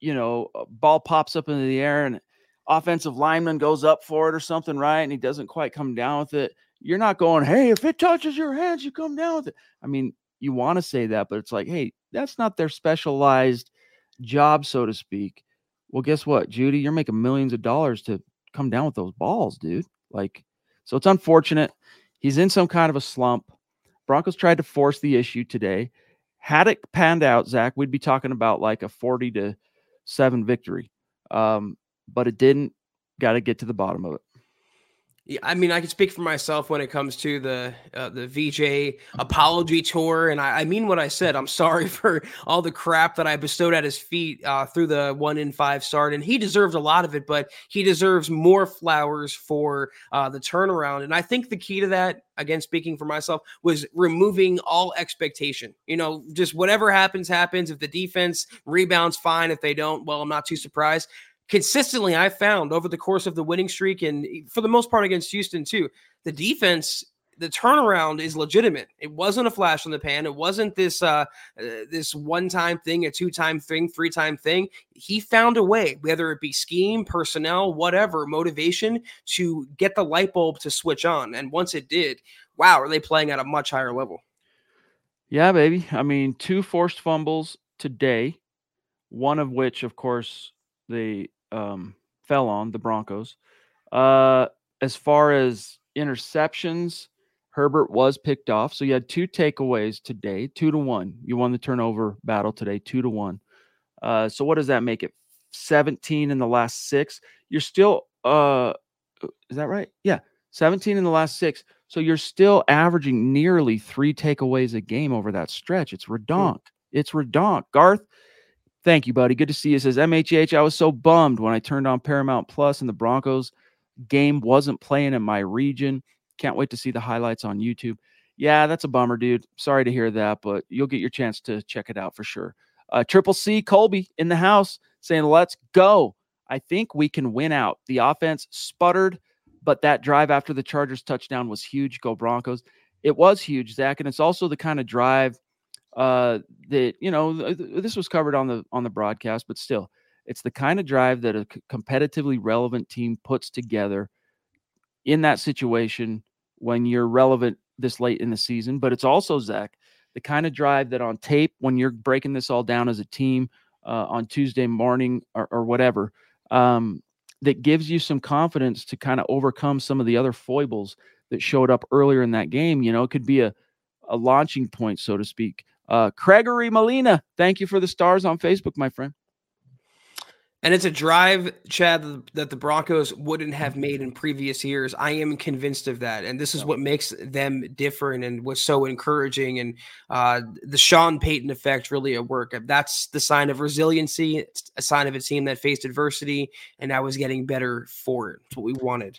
you know, ball pops up into the air and offensive lineman goes up for it or something, right? And he doesn't quite come down with it. You're not going, hey, if it touches your hands, you come down with it. I mean, you want to say that, but it's like, hey, that's not their specialized job, so to speak. Well, guess what, Jeudy? You're making millions of dollars to come down with those balls, dude. Like, so it's unfortunate. He's in some kind of a slump. Broncos tried to force the issue today. Had it panned out, Zack, we'd be talking about like a 40 to 7 victory. Um, but it didn't. Got to get to the bottom of it. I mean, I can speak for myself when it comes to the uh, the VJ apology tour, and I, I, mean what I said. I'm sorry for all the crap that I bestowed at his feet uh, through the one in five start, and he deserves a lot of it, but he deserves more flowers for uh, the turnaround. And I think the key to that, again, speaking for myself, was removing all expectation. You know, just whatever happens, happens. If the defense rebounds, fine. If they don't, well, I'm not too surprised consistently I found over the course of the winning streak and for the most part against Houston too, the defense the turnaround is legitimate. It wasn't a flash in the pan. It wasn't this uh, uh this one time thing, a two time thing, three time thing. He found a way, whether it be scheme, personnel, whatever, motivation to get the light bulb to switch on. And once it did, wow, are they playing at a much higher level? Yeah, baby. I mean, two forced fumbles today, one of which, of course, they um, fell on the Broncos. Uh, as far as interceptions, Herbert was picked off. So you had two takeaways today, two to one. You won the turnover battle today, two to one. Uh, so what does that make it? 17 in the last six. You're still, uh, is that right? Yeah, 17 in the last six. So you're still averaging nearly three takeaways a game over that stretch. It's redonk. It's redonk. Garth, thank you, buddy. Good to see you. Says MHH, I was so bummed when I turned on Paramount Plus and the Broncos game wasn't playing in my region. Can't wait to see the highlights on YouTube. Yeah, that's a bummer, dude. Sorry to hear that, but you'll get your chance to check it out for sure. Uh, Triple C Colby in the house saying, Let's go. I think we can win out. The offense sputtered, but that drive after the Chargers touchdown was huge. Go Broncos. It was huge, Zack. And it's also the kind of drive uh, that, you know, this was covered on the on the broadcast, but still, it's the kind of drive that a competitively relevant team puts together in that situation when you're relevant this late in the season. But it's also, Zack, the kind of drive that on tape, when you're breaking this all down as a team uh, on Tuesday morning or, or whatever, um, that gives you some confidence to kind of overcome some of the other foibles that showed up earlier in that game. You know, it could be a, a launching point, so to speak. Uh, Gregory Molina, thank you for the stars on Facebook, my friend. And it's a drive, Chad, that the Broncos wouldn't have made in previous years. I am convinced of that. And this is what makes them different and what's so encouraging. And uh, the Sean Payton effect really at work. That's the sign of resiliency. It's a sign of a team that faced adversity and now is getting better for it. It's what we wanted.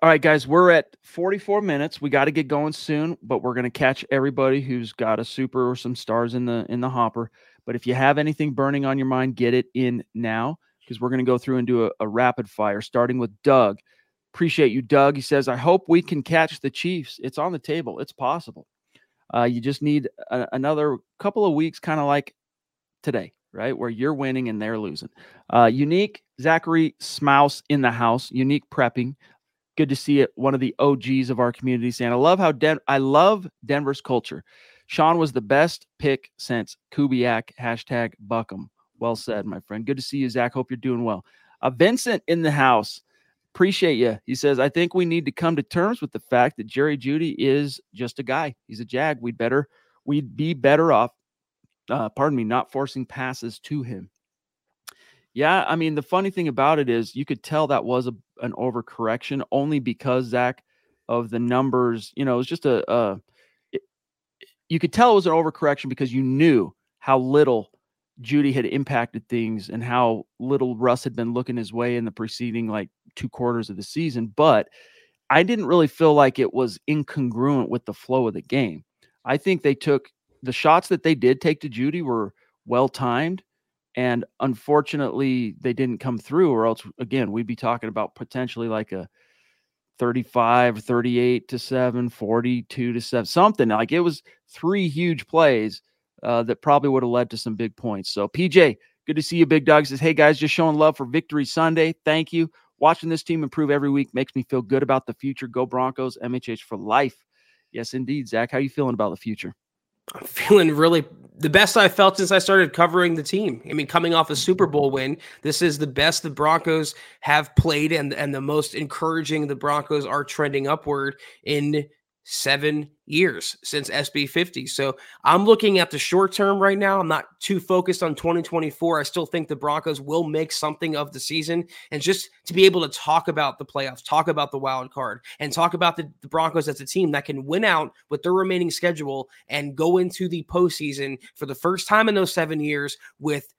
All right, guys, we're at 44 minutes. We got to get going soon, but we're going to catch everybody who's got a super or some stars in the in the hopper. But if you have anything burning on your mind, get it in now because we're going to go through and do a, a rapid fire, starting with Doug. Appreciate you, Doug. He says, I hope we can catch the Chiefs. It's on the table, it's possible. Uh, you just need a, another couple of weeks, kind of like today, right? Where you're winning and they're losing. Uh, unique Zachary Smouse in the house, unique prepping. Good to see it. One of the OGs of our community saying, I love how Den- I love Denver's culture. Sean was the best pick since Kubiak. Hashtag Buckham. Well said, my friend. Good to see you, Zach. Hope you're doing well. Uh, Vincent in the house. Appreciate you. He says, I think we need to come to terms with the fact that Jerry Jeudy is just a guy. He's a jag. We'd better, we'd be better off, uh, pardon me, not forcing passes to him. Yeah, I mean, the funny thing about it is you could tell that was a, an overcorrection only because, Zack, of the numbers. You know, it was just a, a you could tell it was an overcorrection because you knew how little Jeudy had impacted things and how little Russ had been looking his way in the preceding like two quarters of the season. But I didn't really feel like it was incongruent with the flow of the game. I think they took the shots that they did take to Jeudy were well timed. And unfortunately, they didn't come through, or else, again, we'd be talking about potentially like a 35, 38 to 7, 42 to 7, something like it was three huge plays uh, that probably would have led to some big points. So, PJ, good to see you, Big Dog. Says, Hey guys, just showing love for Victory Sunday. Thank you. Watching this team improve every week makes me feel good about the future. Go Broncos, MHH for life. Yes, indeed. Zack, how you feeling about the future? I'm feeling really the best I've felt since I started covering the team. I mean, coming off a Super mm-hmm. Bowl win, this is the best the Broncos have played and and the most encouraging the Broncos are trending upward in seven years since SB50. So I'm looking at the short term right now. I'm not too focused on 2024. I still think the Broncos will make something of the season. And just to be able to talk about the playoffs, talk about the wild card, and talk about the, the Broncos as a team that can win out with their remaining schedule and go into the postseason for the first time in those seven years with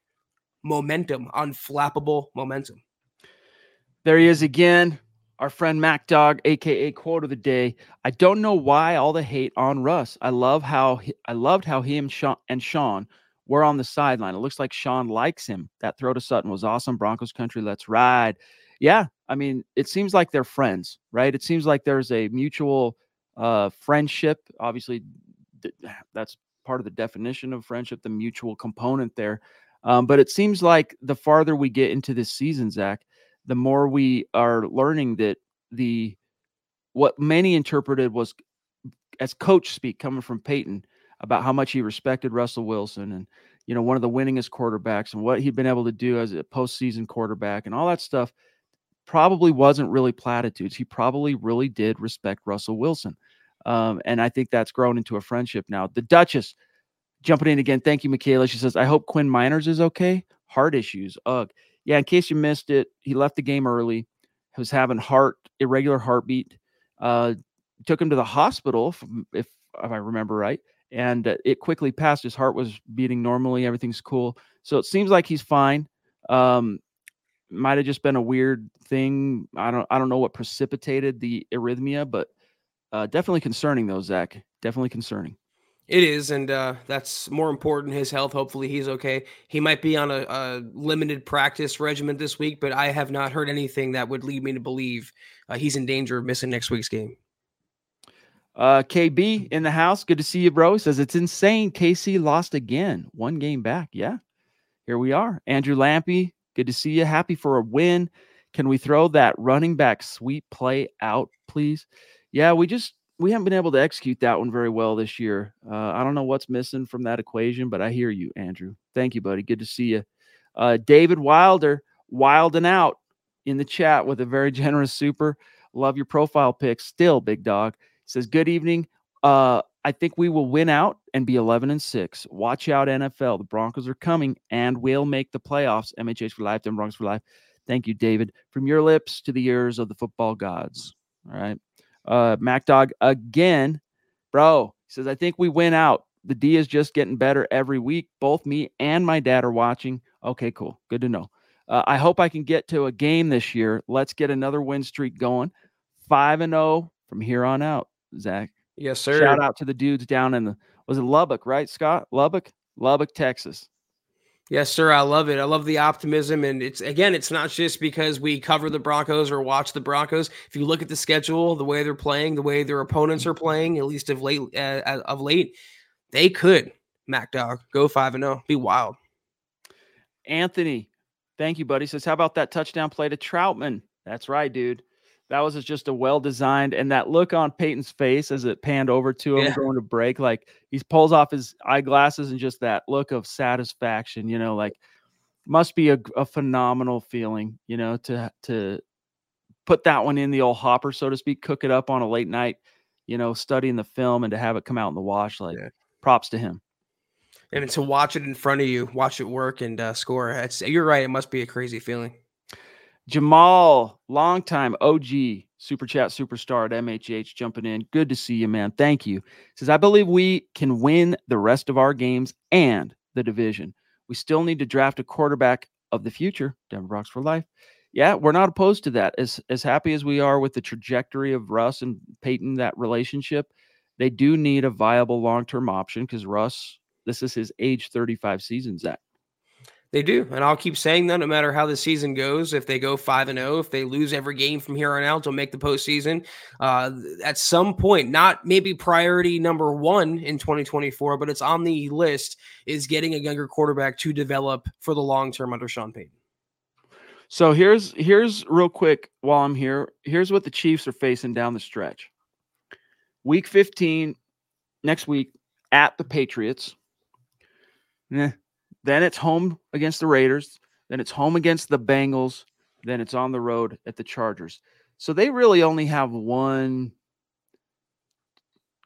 momentum, unflappable momentum. There he is again our friend Mac Dog, aka quote of the day. I don't know why all the hate on Russ. I love how he, I loved how he and Sean, and Sean were on the sideline. It looks like Sean likes him. That throw to Sutton was awesome. Broncos country, let's ride. Yeah, I mean, it seems like they're friends, right? It seems like there's a mutual uh, friendship. Obviously, th- that's part of the definition of friendship, the mutual component there. Um, but it seems like the farther we get into this season, Zack, the more we are learning that the what many interpreted was as coach speak coming from Peyton about how much he respected Russell Wilson and you know one of the winningest quarterbacks and what he'd been able to do as a postseason quarterback and all that stuff probably wasn't really platitudes. He probably really did respect Russell Wilson. Um, and I think that's grown into a friendship now. The Duchess jumping in again. Thank you, Michaela. She says, I hope Quinn Meinerz is okay. Heart issues. Ugh. Yeah, in case you missed it, he left the game early. He was having heart, irregular heartbeat. Uh, took him to the hospital, if, if, I remember right. And uh, it quickly passed. His heart was beating normally. Everything's cool. So it seems like he's fine. Um, might have just been a weird thing. I don't I don't know what precipitated the arrhythmia, but uh, definitely concerning though, Zack. Definitely concerning. It is, and uh, that's more important. His health. Hopefully, he's okay. He might be on a, a, limited practice regimen this week, but I have not heard anything that would lead me to believe uh, he's in danger of missing next week's game. Uh, KB in the house. Good to see you, bro. Says it's insane. KC lost again, one game back. Yeah, here we are. Andrew Lampy. Good to see you. Happy for a win. Can we throw that running back sweep play out, please? Yeah, we just we haven't been able to execute that one very well this year. Uh, I don't know what's missing from that equation, but I hear you, Andrew. Thank you, buddy. Good to see you. Uh, David Wilder, wilding out in the chat with a very generous super. Love your profile pic. Still, big dog says, "Good evening. Uh, I think we will win out and be 11 and six. Watch out, NFL. The Broncos are coming and we'll make the playoffs. MHH for life. Them Broncos for life. Thank you, David. From your lips to the ears of the football gods. All right. Uh, Mac Dog again, bro he says, I think we win out. The D is just getting better every week. Both me and my dad are watching. Okay, cool. Good to know. Uh, I hope I can get to a game this year. Let's get another win streak going. 5 and 0 from here on out, Zack. Yes, sir. Shout out to the dudes down in the was it Lubbock, right, Scott? Lubbock, Lubbock, Texas. Yes, sir. I love it. I love the optimism. And it's again, it's not just because we cover the Broncos or watch the Broncos. If you look at the schedule, the way they're playing, the way their opponents are playing, at least of late, uh, of late, they could, Mac Dog, go 5 and 0. Be wild. Anthony, thank you, buddy. Says, how about that touchdown play to Trautman? That's right, dude. That was just a well designed, and that look on Payton's face as it panned over to him Yeah. going to break, like he pulls off his eyeglasses and just that look of satisfaction, you know, like must be a, a phenomenal feeling, you know, to to put that one in the old hopper, so to speak, cook it up on a late night, you know, studying the film and to have it come out in the wash. Like Yeah. props to him. And to watch it in front of you, watch it work and uh, score. It's, you're right. It must be a crazy feeling. Jamal, longtime OG super chat superstar at MHH jumping in. Good to see you, man. Thank you. Says, I believe we can win the rest of our games and the division. We still need to draft a quarterback of the future. Denver Broncos for life. Yeah, we're not opposed to that. As as happy as we are with the trajectory of Russ and Payton, that relationship, they do need a viable long term option because Russ, this is his age 35 season, Zack. They do, and I'll keep saying that no matter how the season goes. If they go five and zero, if they lose every game from here on out they'll make the postseason, uh, at some point, not maybe priority number one in 2024, but it's on the list is getting a younger quarterback to develop for the long term under Sean Payton. So here's here's real quick while I'm here. Here's what the Chiefs are facing down the stretch. Week 15 next week at the Patriots. Eh. Then it's home against the Raiders. Then it's home against the Bengals. Then it's on the road at the Chargers. So they really only have one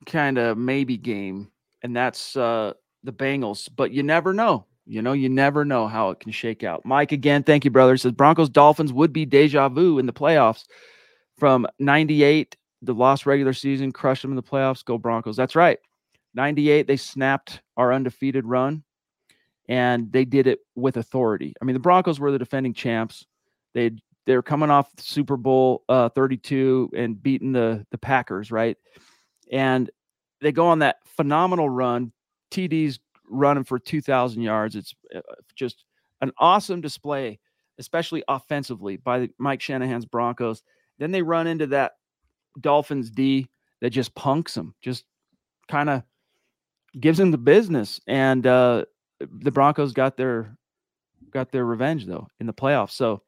kind of maybe game, and that's uh, the Bengals. But you never know. You know, you never know how it can shake out. Mike, again, thank you, brother. Says Broncos Dolphins would be deja vu in the playoffs from 98, the lost regular season, crushed them in the playoffs. Go Broncos. That's right. 98, they snapped our undefeated run and they did it with authority. I mean, the Broncos were the defending champs. They they're coming off Super Bowl uh, 32 and beating the the Packers, right? And they go on that phenomenal run. TD's running for 2,000 yards. It's uh, just an awesome display, especially offensively by Mike Shanahan's Broncos. Then they run into that Dolphins D that just punks them, just kind of gives them the business. And uh, the Broncos got their got their revenge though in the playoffs. So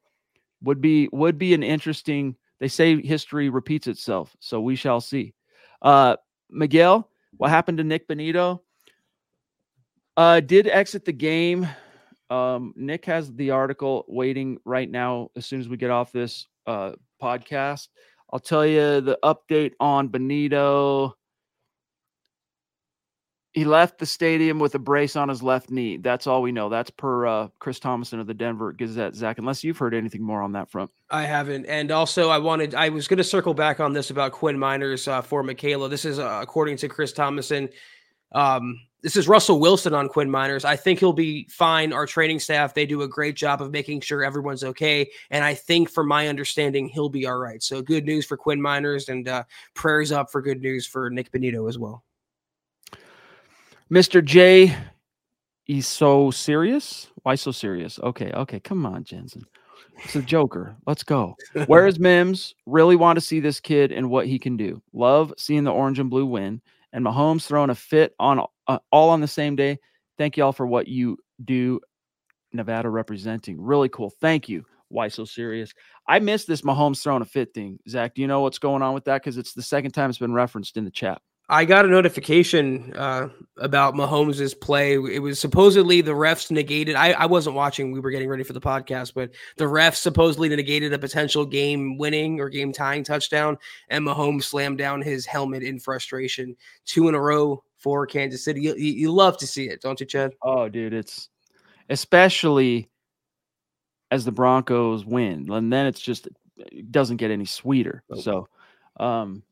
would be would be an interesting. They say history repeats itself, so we shall see. Uh, Miguel, what happened to Nik Bonitto? Uh, did exit the game. Um, Nick has the article waiting right now. As soon as we get off this uh, podcast, I'll tell you the update on Bonitto. He left the stadium with a brace on his left knee. That's all we know. That's per uh, Chris Tomasson of the Denver Gazette. Zack, unless you've heard anything more on that front. I haven't. And also, I wanted, I was going to circle back on this about Quinn Meinerz uh, for Michaela. This is uh, according to Chris Tomasson. Um, this is Russell Wilson on Quinn Meinerz. I think he'll be fine. Our training staff, they do a great job of making sure everyone's okay. And I think, from my understanding, he'll be all right. So good news for Quinn Meinerz and uh, prayers up for good news for Nik Bonitto as well. Mr. J, he's so serious. Why so serious? Okay, okay, come on, Jensen. It's a joker. Let's go. Where is Mims? Really want to see this kid and what he can do. Love seeing the orange and blue win. And Mahomes throwing a fit on uh, all on the same day. Thank you all for what you do, Nevada representing. Really cool. Thank you. Why so serious? I missed this Mahomes throwing a fit thing. Zack, do you know what's going on with that? Because it's the second time it's been referenced in the chat. I got a notification uh, about Mahomes' play. It was supposedly the refs negated. I, I wasn't watching. We were getting ready for the podcast, but the refs supposedly negated a potential game winning or game tying touchdown, and Mahomes slammed down his helmet in frustration. Two in a row for Kansas City. You, you love to see it, don't you, Chad? Oh, dude, it's especially as the Broncos win, and then it's just it doesn't get any sweeter. Okay. So, um,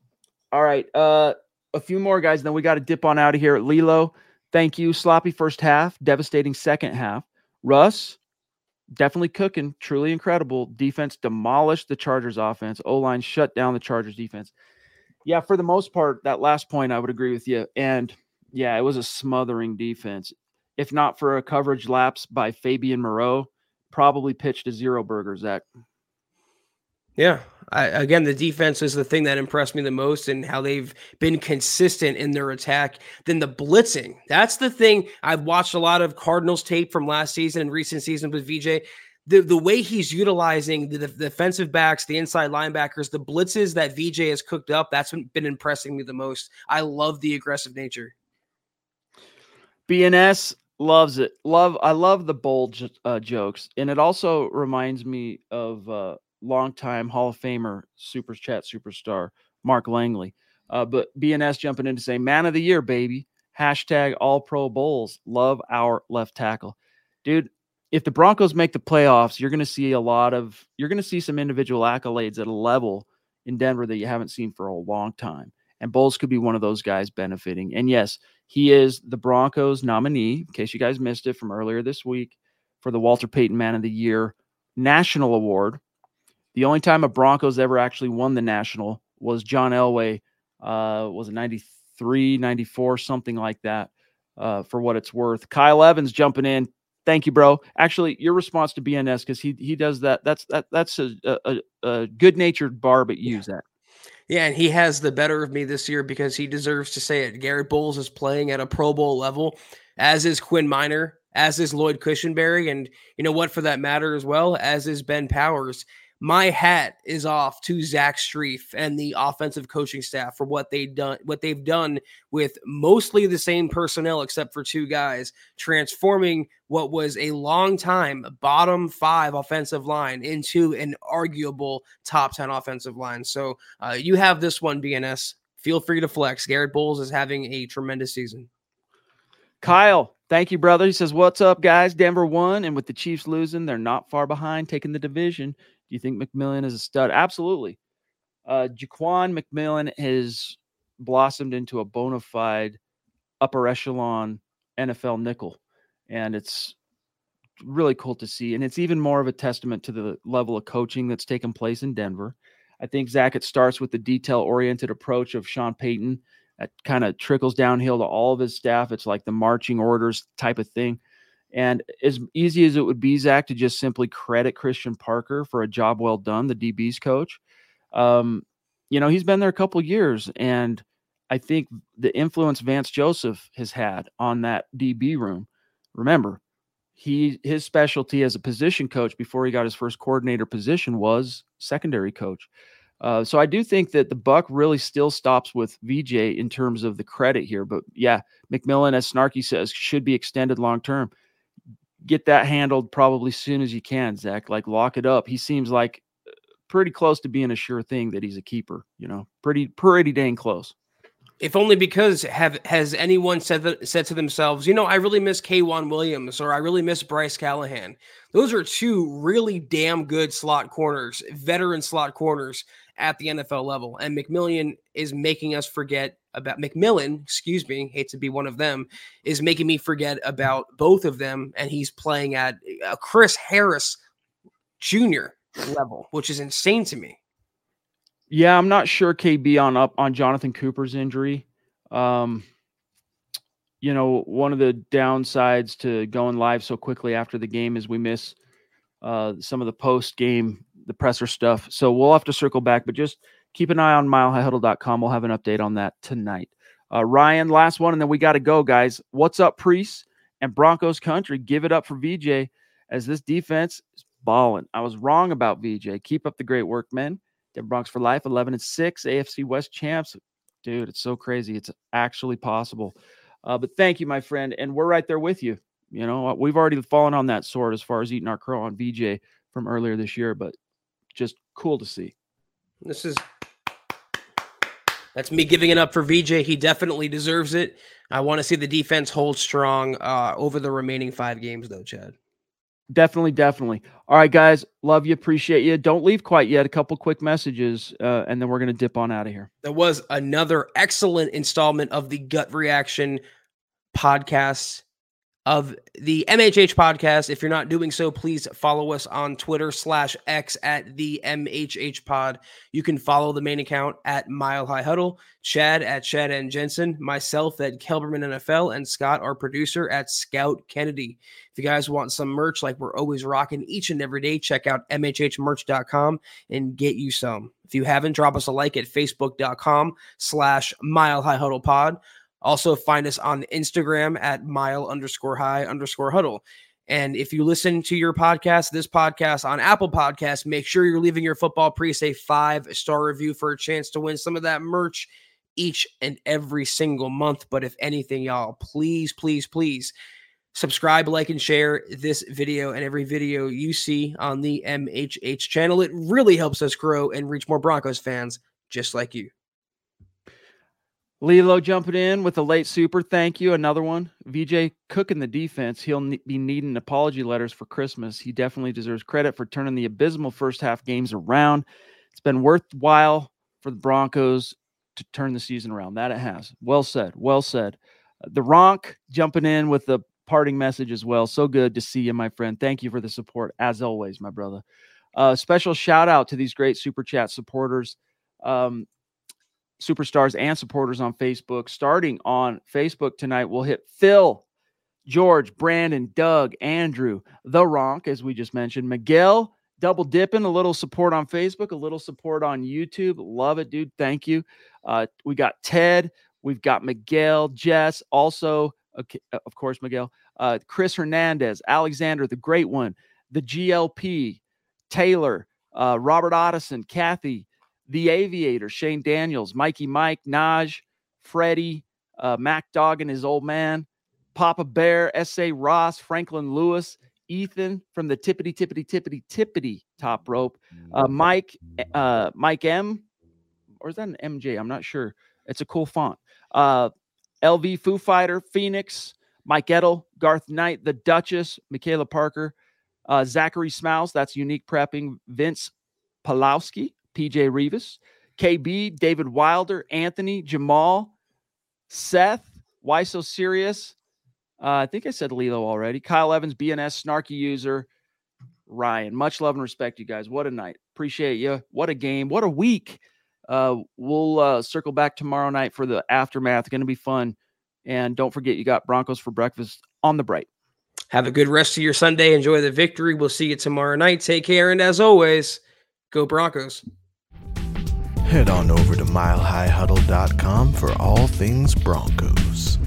all right. Uh, a few more guys, then we got to dip on out of here. Lilo, thank you. Sloppy first half, devastating second half. Russ, definitely cooking, truly incredible. Defense demolished the Chargers offense. O line shut down the Chargers defense. Yeah, for the most part, that last point, I would agree with you. And yeah, it was a smothering defense. If not for a coverage lapse by Fabian Moreau, probably pitched a zero burger, Zack. Yeah. I, again, the defense is the thing that impressed me the most and how they've been consistent in their attack. Then the blitzing. That's the thing. I've watched a lot of Cardinals tape from last season and recent seasons with VJ. The, the way he's utilizing the, the defensive backs, the inside linebackers, the blitzes that VJ has cooked up, that's been impressing me the most. I love the aggressive nature. BNS loves it. Love I love the bold uh, jokes, and it also reminds me of uh, longtime Hall of Famer, Super Chat superstar Mark Langley. Uh, but BNS jumping in to say, man of the year, baby. Hashtag all pro bowls. Love our left tackle. Dude, if the Broncos make the playoffs, you're going to see a lot of, you're going to see some individual accolades at a level in Denver that you haven't seen for a long time. And Bolles could be one of those guys benefiting. And yes, he is the Broncos nominee, in case you guys missed it from earlier this week, for the Walter Payton Man of the Year National Award the only time a Broncos ever actually won the national was John Elway, uh, was it 93, 94, something like that, uh, for what it's worth. Kyle Evans jumping in. Thank you, bro. Actually, your response to BNS because he he does that. That's that that's a, a, a good natured barb at use that. Yeah, and he has the better of me this year because he deserves to say it. Garrett Bolles is playing at a Pro Bowl level, as is Quinn Meinerz, as is Lloyd Cushenberry, and you know what, for that matter as well, as is Ben Powers my hat is off to Zach Strief and the offensive coaching staff for what they've done, what they've done with mostly the same personnel except for two guys, transforming what was a long time bottom five offensive line into an arguable top 10 offensive line. So uh, you have this one, BNS. Feel free to flex. Garrett Bolles is having a tremendous season. Kyle, thank you, brother. He says, What's up, guys? Denver won, and with the Chiefs losing, they're not far behind taking the division. You think McMillan is a stud? Absolutely. Uh, Jaquan McMillan has blossomed into a bona fide upper echelon NFL nickel. And it's really cool to see. And it's even more of a testament to the level of coaching that's taken place in Denver. I think, Zack, it starts with the detail oriented approach of Sean Payton that kind of trickles downhill to all of his staff. It's like the marching orders type of thing. And as easy as it would be, Zack, to just simply credit Christian Parker for a job well done, the DB's coach, um, you know, he's been there a couple years. And I think the influence Vance Joseph has had on that DB room, remember, he his specialty as a position coach before he got his first coordinator position was secondary coach. Uh, so I do think that the buck really still stops with VJ in terms of the credit here. But yeah, McMillan, as Snarky says, should be extended long term get that handled probably soon as you can, Zack. Like lock it up. He seems like uh, pretty close to being a sure thing that he's a keeper. You know, pretty pretty dang close. if only because have has anyone said that, said to themselves, you know, I really miss K'Waun Williams or I really miss Bryce Callahan. Those are two really damn good slot corners, veteran slot corners at the NFL level. And McMillian is making us forget about McMillan, excuse me, hate to be one of them, is making me forget about both of them. And he's playing at a Chris Harris Jr. level, which is insane to me. Yeah, I'm not sure KB on up on Jonathan Cooper's injury. Um, you know, one of the downsides to going live so quickly after the game is we miss uh, some of the post game, the presser stuff. So we'll have to circle back, but just keep an eye on milehighhuddle.com. We'll have an update on that tonight. Uh, Ryan, last one, and then we got to go, guys. What's up, Priest and Broncos country? Give it up for VJ as this defense is balling. I was wrong about VJ. Keep up the great work, men. Denver Bronx for life, 11 and 6, AFC West champs. Dude, it's so crazy. It's actually possible. Uh, but thank you, my friend. And we're right there with you. You know, uh, we've already fallen on that sword as far as eating our crow on VJ from earlier this year, but just cool to see. This is that's me giving it up for VJ. He definitely deserves it. I want to see the defense hold strong uh, over the remaining five games, though, Chad. Definitely, definitely. All right, guys. Love you. Appreciate you. Don't leave quite yet. A couple quick messages, uh, and then we're going to dip on out of here. That was another excellent installment of the Gut Reaction podcast of the MHH podcast. If you're not doing so, please follow us on Twitter slash X at the MHH pod. You can follow the main account at Mile High Huddle, Chad at Chad and Jensen, myself at Kelberman NFL, and Scott, our producer, at Scott Kennedy. If you guys want some merch like we're always rocking each and every day, check out MHHmerch.com and get you some. If you haven't, drop us a like at Facebook.com slash Mile High Huddle pod also, find us on Instagram at mile underscore high underscore huddle. And if you listen to your podcast, this podcast on Apple Podcasts, make sure you're leaving your football priest a five star review for a chance to win some of that merch each and every single month. But if anything, y'all, please, please, please subscribe, like, and share this video and every video you see on the MHH channel. It really helps us grow and reach more Broncos fans just like you. Lilo jumping in with a late super. Thank you. Another one. VJ cooking the defense. He'll ne- be needing apology letters for Christmas. He definitely deserves credit for turning the abysmal first half games around. It's been worthwhile for the Broncos to turn the season around. That it has. Well said. Well said. The Ronk jumping in with the parting message as well. So good to see you, my friend. Thank you for the support as always, my brother. Uh, special shout out to these great super chat supporters. Um, superstars and supporters on Facebook. Starting on Facebook tonight, we'll hit Phil, George, Brandon, Doug, Andrew, The Ronk, as we just mentioned, Miguel, double dipping, a little support on Facebook, a little support on YouTube. Love it, dude. Thank you. Uh, we got Ted, we've got Miguel, Jess, also, okay, uh, of course, Miguel, uh, Chris Hernandez, Alexander, the great one, the GLP, Taylor, uh, Robert Otteson, Kathy, the Aviator, Shane Daniels, Mikey Mike, Naj, Freddie, uh, Mac Dog and his old man, Papa Bear, S.A. Ross, Franklin Lewis, Ethan from the Tippity Tippity Tippity Tippity top rope, uh, Mike, uh, Mike M, or is that an MJ? I'm not sure. It's a cool font. Uh, LV Foo Fighter, Phoenix, Mike Edel, Garth Knight, The Duchess, Michaela Parker, uh, Zachary Smouse, that's unique prepping, Vince Pulowski, PJ Rivas, KB, David Wilder, Anthony, Jamal, Seth. Why so serious? Uh, I think I said Lilo already. Kyle Evans, BNS, snarky user, Ryan. Much love and respect, you guys. What a night. Appreciate you. What a game. What a week. Uh, we'll uh, circle back tomorrow night for the aftermath. Going to be fun. And don't forget, you got Broncos for breakfast on the bright. Have a good rest of your Sunday. Enjoy the victory. We'll see you tomorrow night. Take care. And as always, go Broncos. Head on over to milehighhuddle.com for all things Broncos.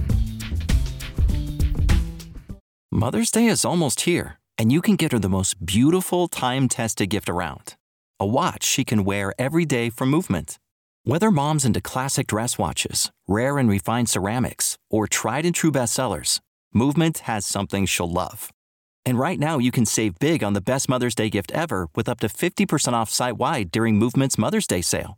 Mother's Day is almost here, and you can get her the most beautiful time tested gift around a watch she can wear every day from movement. Whether mom's into classic dress watches, rare and refined ceramics, or tried and true bestsellers, Movement has something she'll love. And right now, you can save big on the best Mother's Day gift ever with up to 50% off site wide during Movement's Mother's Day sale